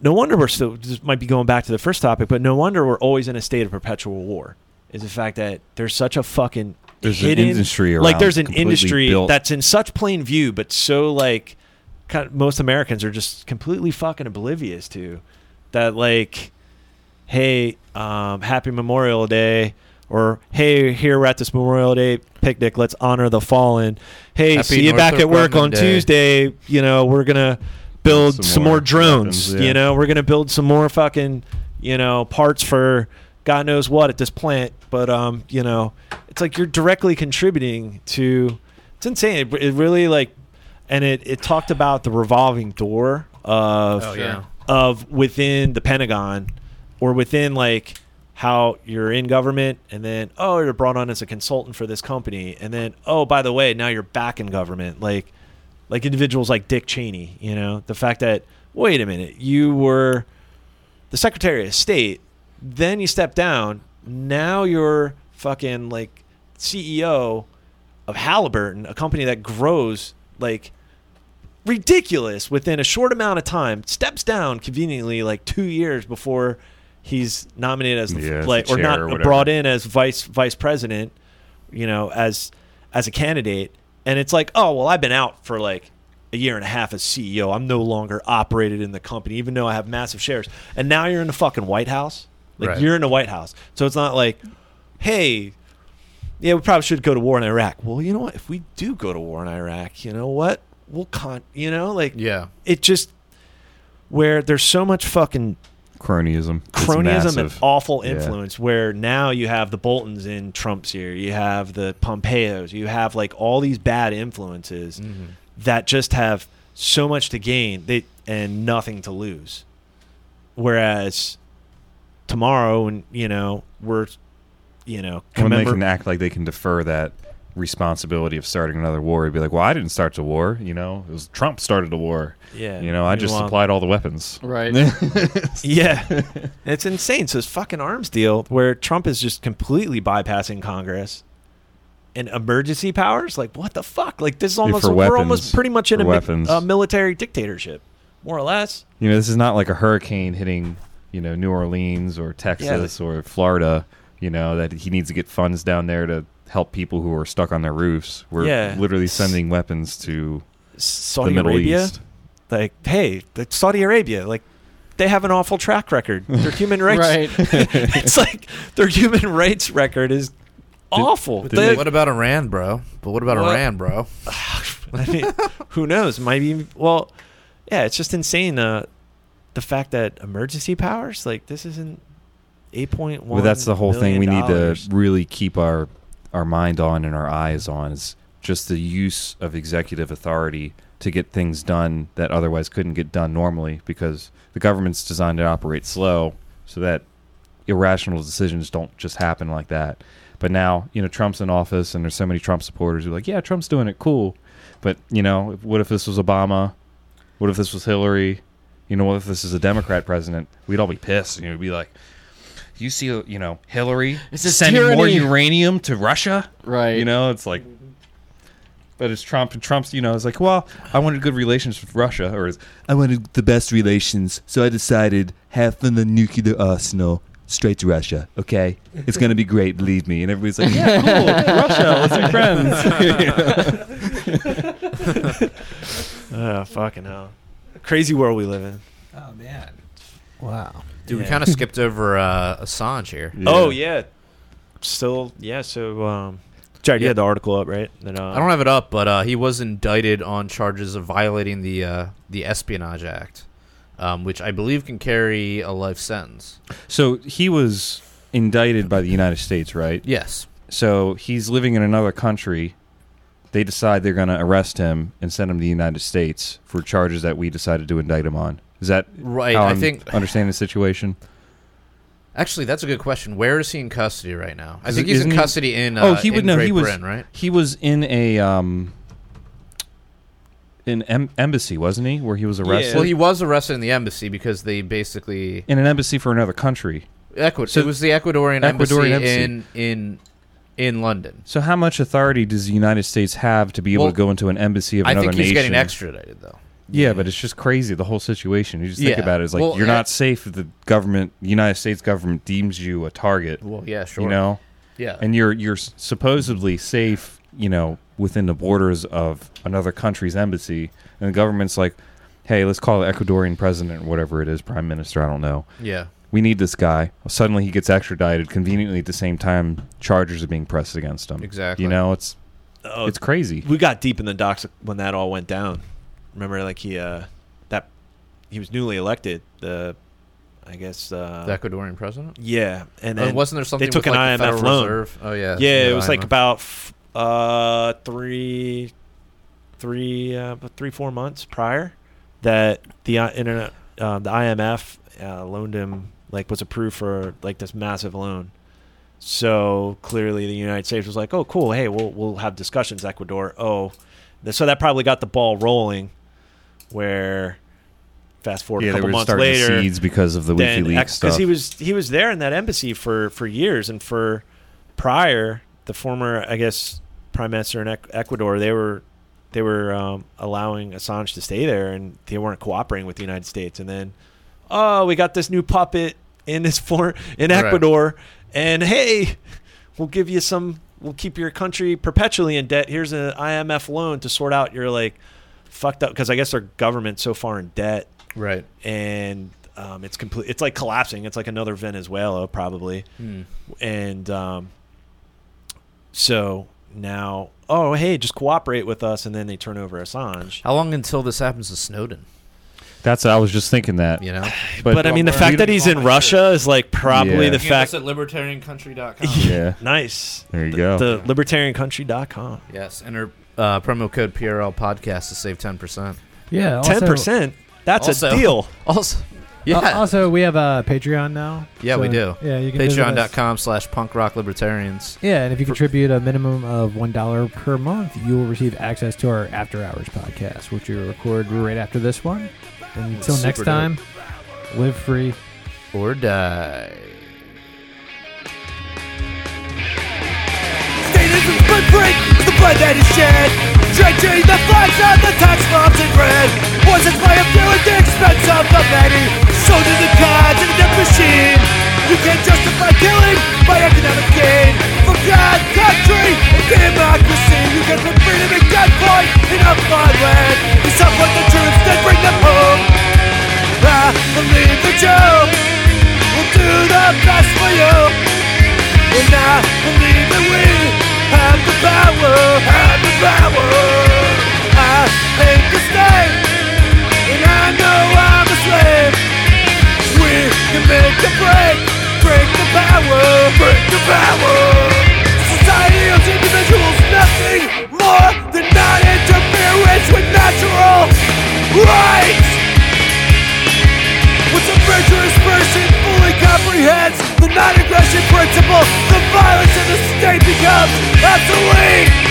E: no wonder we're still this might be going back to the first topic, but no wonder we're always in a state of perpetual war. Is the fact that there's such a fucking
D: There's an
E: hidden
D: industry
E: like
D: around
E: there's an industry
D: built-
E: that's in such plain view, but so like kind of, most Americans are just completely fucking oblivious to that. Like, hey, um, happy Memorial Day. Or hey, here we're at this Memorial Day picnic. Let's honor the fallen. Hey,
B: Happy
E: see you back
B: Northrop
E: at work
B: Grumman
E: on
B: Day.
E: Tuesday. You know we're gonna build
D: Some
E: some,
D: more
E: more, drones.
D: weapons, yeah.
E: You know we're gonna build some more fucking you know parts for God knows what at this plant. But um, you know, it's like you're directly contributing to. It's insane. It, it really like, and it it talked about the revolving door of
B: Oh, yeah.
E: of within the Pentagon or within like how you're in government and then oh you're brought on as a consultant for this company and then oh by the way now you're back in government like like individuals like Dick Cheney you know the fact that wait a minute you were the Secretary of State then you step down now you're fucking like CEO of Halliburton a company that grows like ridiculous within a short amount of time. Steps down conveniently like two years before he's nominated as the,
D: Yeah, as
E: like
D: the
E: or not
D: or
E: brought in as vice vice president. You know, as as a candidate, and it's like, oh well, I've been out for like a year and a half as CEO. I'm no longer operated in the company, even though I have massive shares. And now you're in the fucking White House. Like
B: Right.
E: you're in the White House, so it's not like, hey, yeah, we probably should go to war in Iraq. Well, you know what? If we do go to war in Iraq, you know what? We'll con. You know, like
B: Yeah.
E: it just where there's so much fucking
D: cronyism.
E: Cronyism
D: massive.
E: awful
D: Yeah.
E: influence where now you have the Boltons in Trump's ear, you have the Pompeos, you have like all these bad influences
B: Mm-hmm.
E: that just have so much to gain they, and nothing to lose. Whereas tomorrow, and you know, we're, you know,
D: when they can act like they can defer that responsibility of starting another war, He'd be like, well, I didn't start the war. You know, it was Trump started the war.
E: yeah,
D: You know, I just
E: Meanwhile-
D: supplied all the weapons.
C: Right.
E: Yeah, it's insane. So this fucking arms deal where Trump is just completely bypassing Congress and emergency powers. Like what the fuck? Like this is almost
D: for
E: we're
D: weapons.
E: almost pretty much in a, mi-
D: weapons.
E: a military dictatorship, more or less.
D: You know, this is not like a hurricane hitting, you know, New Orleans or Texas or Florida. You know that he needs to get funds down there to help people who are stuck on their roofs. We're
E: Yeah.
D: literally sending weapons to
E: Saudi
D: the Middle
E: Arabia,
D: East.
E: like hey, the Saudi Arabia, like they have an awful track record. Their human rights,
C: Right.
E: it's like their human rights record is awful.
D: did
E: They-
D: they-
B: What about Iran, bro? But what about
E: What?
B: Iran, bro?
E: I mean, who knows? Maybe. Well, yeah, it's just insane. Uh, the fact that emergency powers, like this, isn't eight point one.
D: Well, that's the whole thing we need to really keep our our mind on and our eyes on is just the use of executive authority to get things done that otherwise couldn't get done normally because the government's designed to operate slow so that irrational decisions don't just happen like that. But now, you know, Trump's in office and there's so many Trump supporters who are like, yeah, Trump's doing it cool. But, you know, what if this was Obama? What if this was Hillary? You know, what if this is a Democrat president? We'd all be pissed. You know, we'd be like, you see, you know, Hillary
C: It's a
D: sending more uranium to Russia?
C: Right.
D: You know, it's like, but it's Trump, and Trump's, you know, it's like, well, I wanted good relations with Russia, or it's, I wanted the best relations, so I decided half of the nuclear arsenal straight to Russia. Okay, it's gonna be great, believe me. And everybody's like, yeah, cool, Russia, let's be friends.
E: Oh, fucking hell. Crazy world we live in.
A: Oh man. Wow.
B: Dude, we kind of skipped over uh, Assange here.
E: Oh yeah. Still, yeah. So, um, Jared, you
B: Yeah.
E: had the article up, right? That, uh,
B: I don't have it up, but uh, he was indicted on charges of violating the uh, the Espionage Act, um, which I believe can carry a life sentence.
D: So he was indicted by the United States, right?
B: Yes.
D: So he's living in another country. They decide they're going to arrest him and send him to the United States for charges that we decided to indict him on. Is that
B: Right.
D: how
B: I
D: I'm
B: think
D: understanding the situation?
B: actually that's a good question. Where is he in custody right now? I
D: Is
B: think
D: it-
B: he's in
D: isn't he-
B: custody in uh,
D: oh, he would
B: in
D: know.
B: Great
D: He was
B: Britain, right?
D: he was in a um, in em- embassy, wasn't he? Where he was arrested
B: Well, he was arrested in the embassy because they basically
D: in an embassy for another country.
B: Ecuador.
D: So-
B: it was the Ecuadorian,
D: Ecuadorian
B: embassy,
D: embassy.
B: in in in London.
D: So how much authority does the United States have to be able
B: Well,
D: to go into an embassy of
B: I
D: another
B: think he's
D: nation?
B: getting extradited though.
D: Yeah, but it's just crazy the whole situation. You just think
B: Yeah.
D: about it. It's like
B: Well,
D: you're
B: I-
D: not safe if the government, the United States government, deems you a target.
B: Well, yeah, sure.
D: You know,
B: yeah.
D: and you're you're s- supposedly safe, you know, within the borders of another country's embassy, and the government's like, "Hey, let's call the Ecuadorian president, or whatever it is, prime minister, I don't know.
B: yeah.
D: We need this guy." Suddenly, he gets extradited. Conveniently, at the same time, charges are being pressed against him.
B: Exactly.
D: You know, it's
E: Oh,
D: it's crazy.
E: we got deep in the docks when that all went down. Remember, like he uh, that he was newly elected. The I guess uh,
B: The Ecuadorian president.
E: yeah, and
B: Or
E: then
B: wasn't there something?
E: they
B: took
E: an
B: like,
E: IMF loan.
B: Reserve? Oh yeah.
E: yeah, it was like about f- uh three, three, uh, three four months prior that the uh, internet, uh, the IMF uh, loaned him like was approved for like this massive loan. So clearly, the United States was like, "Oh, cool. Hey, we'll we'll have discussions." Ecuador. Oh, so that probably got the ball rolling. Where, fast forward
D: yeah,
E: a couple months later,
D: seeds because of the
E: then
D: WikiLeaks stuff.
E: because he was he was there in that embassy for for years and for prior the former I guess prime minister in Ecuador they were they were um, allowing Assange to stay there, and they weren't cooperating with the United States. And then, oh, we got this new puppet in this for in
B: Right.
E: Ecuador, and hey, we'll give you some. We'll keep your country perpetually in debt. Here's an IMF loan to sort out your like fucked up because I guess their government's so far in debt
B: Right.
E: and um, it's complete. It's like collapsing. It's like another Venezuela probably,
B: Hmm.
E: and um, so now, oh hey, just cooperate with us, and then they turn over Assange.
B: How long until this happens to Snowden?
D: That's I was just thinking that.
B: You know,
E: But, I mean, the fact that he's in Russia is like probably
D: Yeah.
E: the fact.
B: at libertariancountry.com.
D: Yeah.
E: nice.
D: There you
E: The-
D: go.
E: The libertariancountry.com.
B: yes, enter uh, promo code PRL podcast to save ten percent.
A: Yeah, also-
E: Ten percent. That's
B: Also-
E: a deal.
B: Also, yeah,
A: Al- also, we have a Patreon now.
B: yeah, we do.
A: Yeah, you can visit.
B: Patreon.com slash punk rock libertarians.
A: Yeah, and if you contribute a minimum of one dollar per month, you will receive access to our After Hours podcast, which we record right after this one. And until
B: Super
A: next
B: dope.
A: time, live free.
B: Or die.
F: Blood that is shed Drenching the flags of the tax bombs in red Poisons by a few at the expense of the many. Sold to the gods and the machine. You can't justify killing by economic gain For God, country, and democracy You can put freedom in gunpoint in a foreign land. You support the troops, then bring them home. I believe the Joe will do the best for you. And I believe that we have the power, have the power. I hate the state, and I know I'm a slave. We can make the break, break the power, break the power. Society nothing more than non-interference with natural rights. Once a virtuous person fully comprehends the non-aggression principle, the violence of the state becomes obsolete.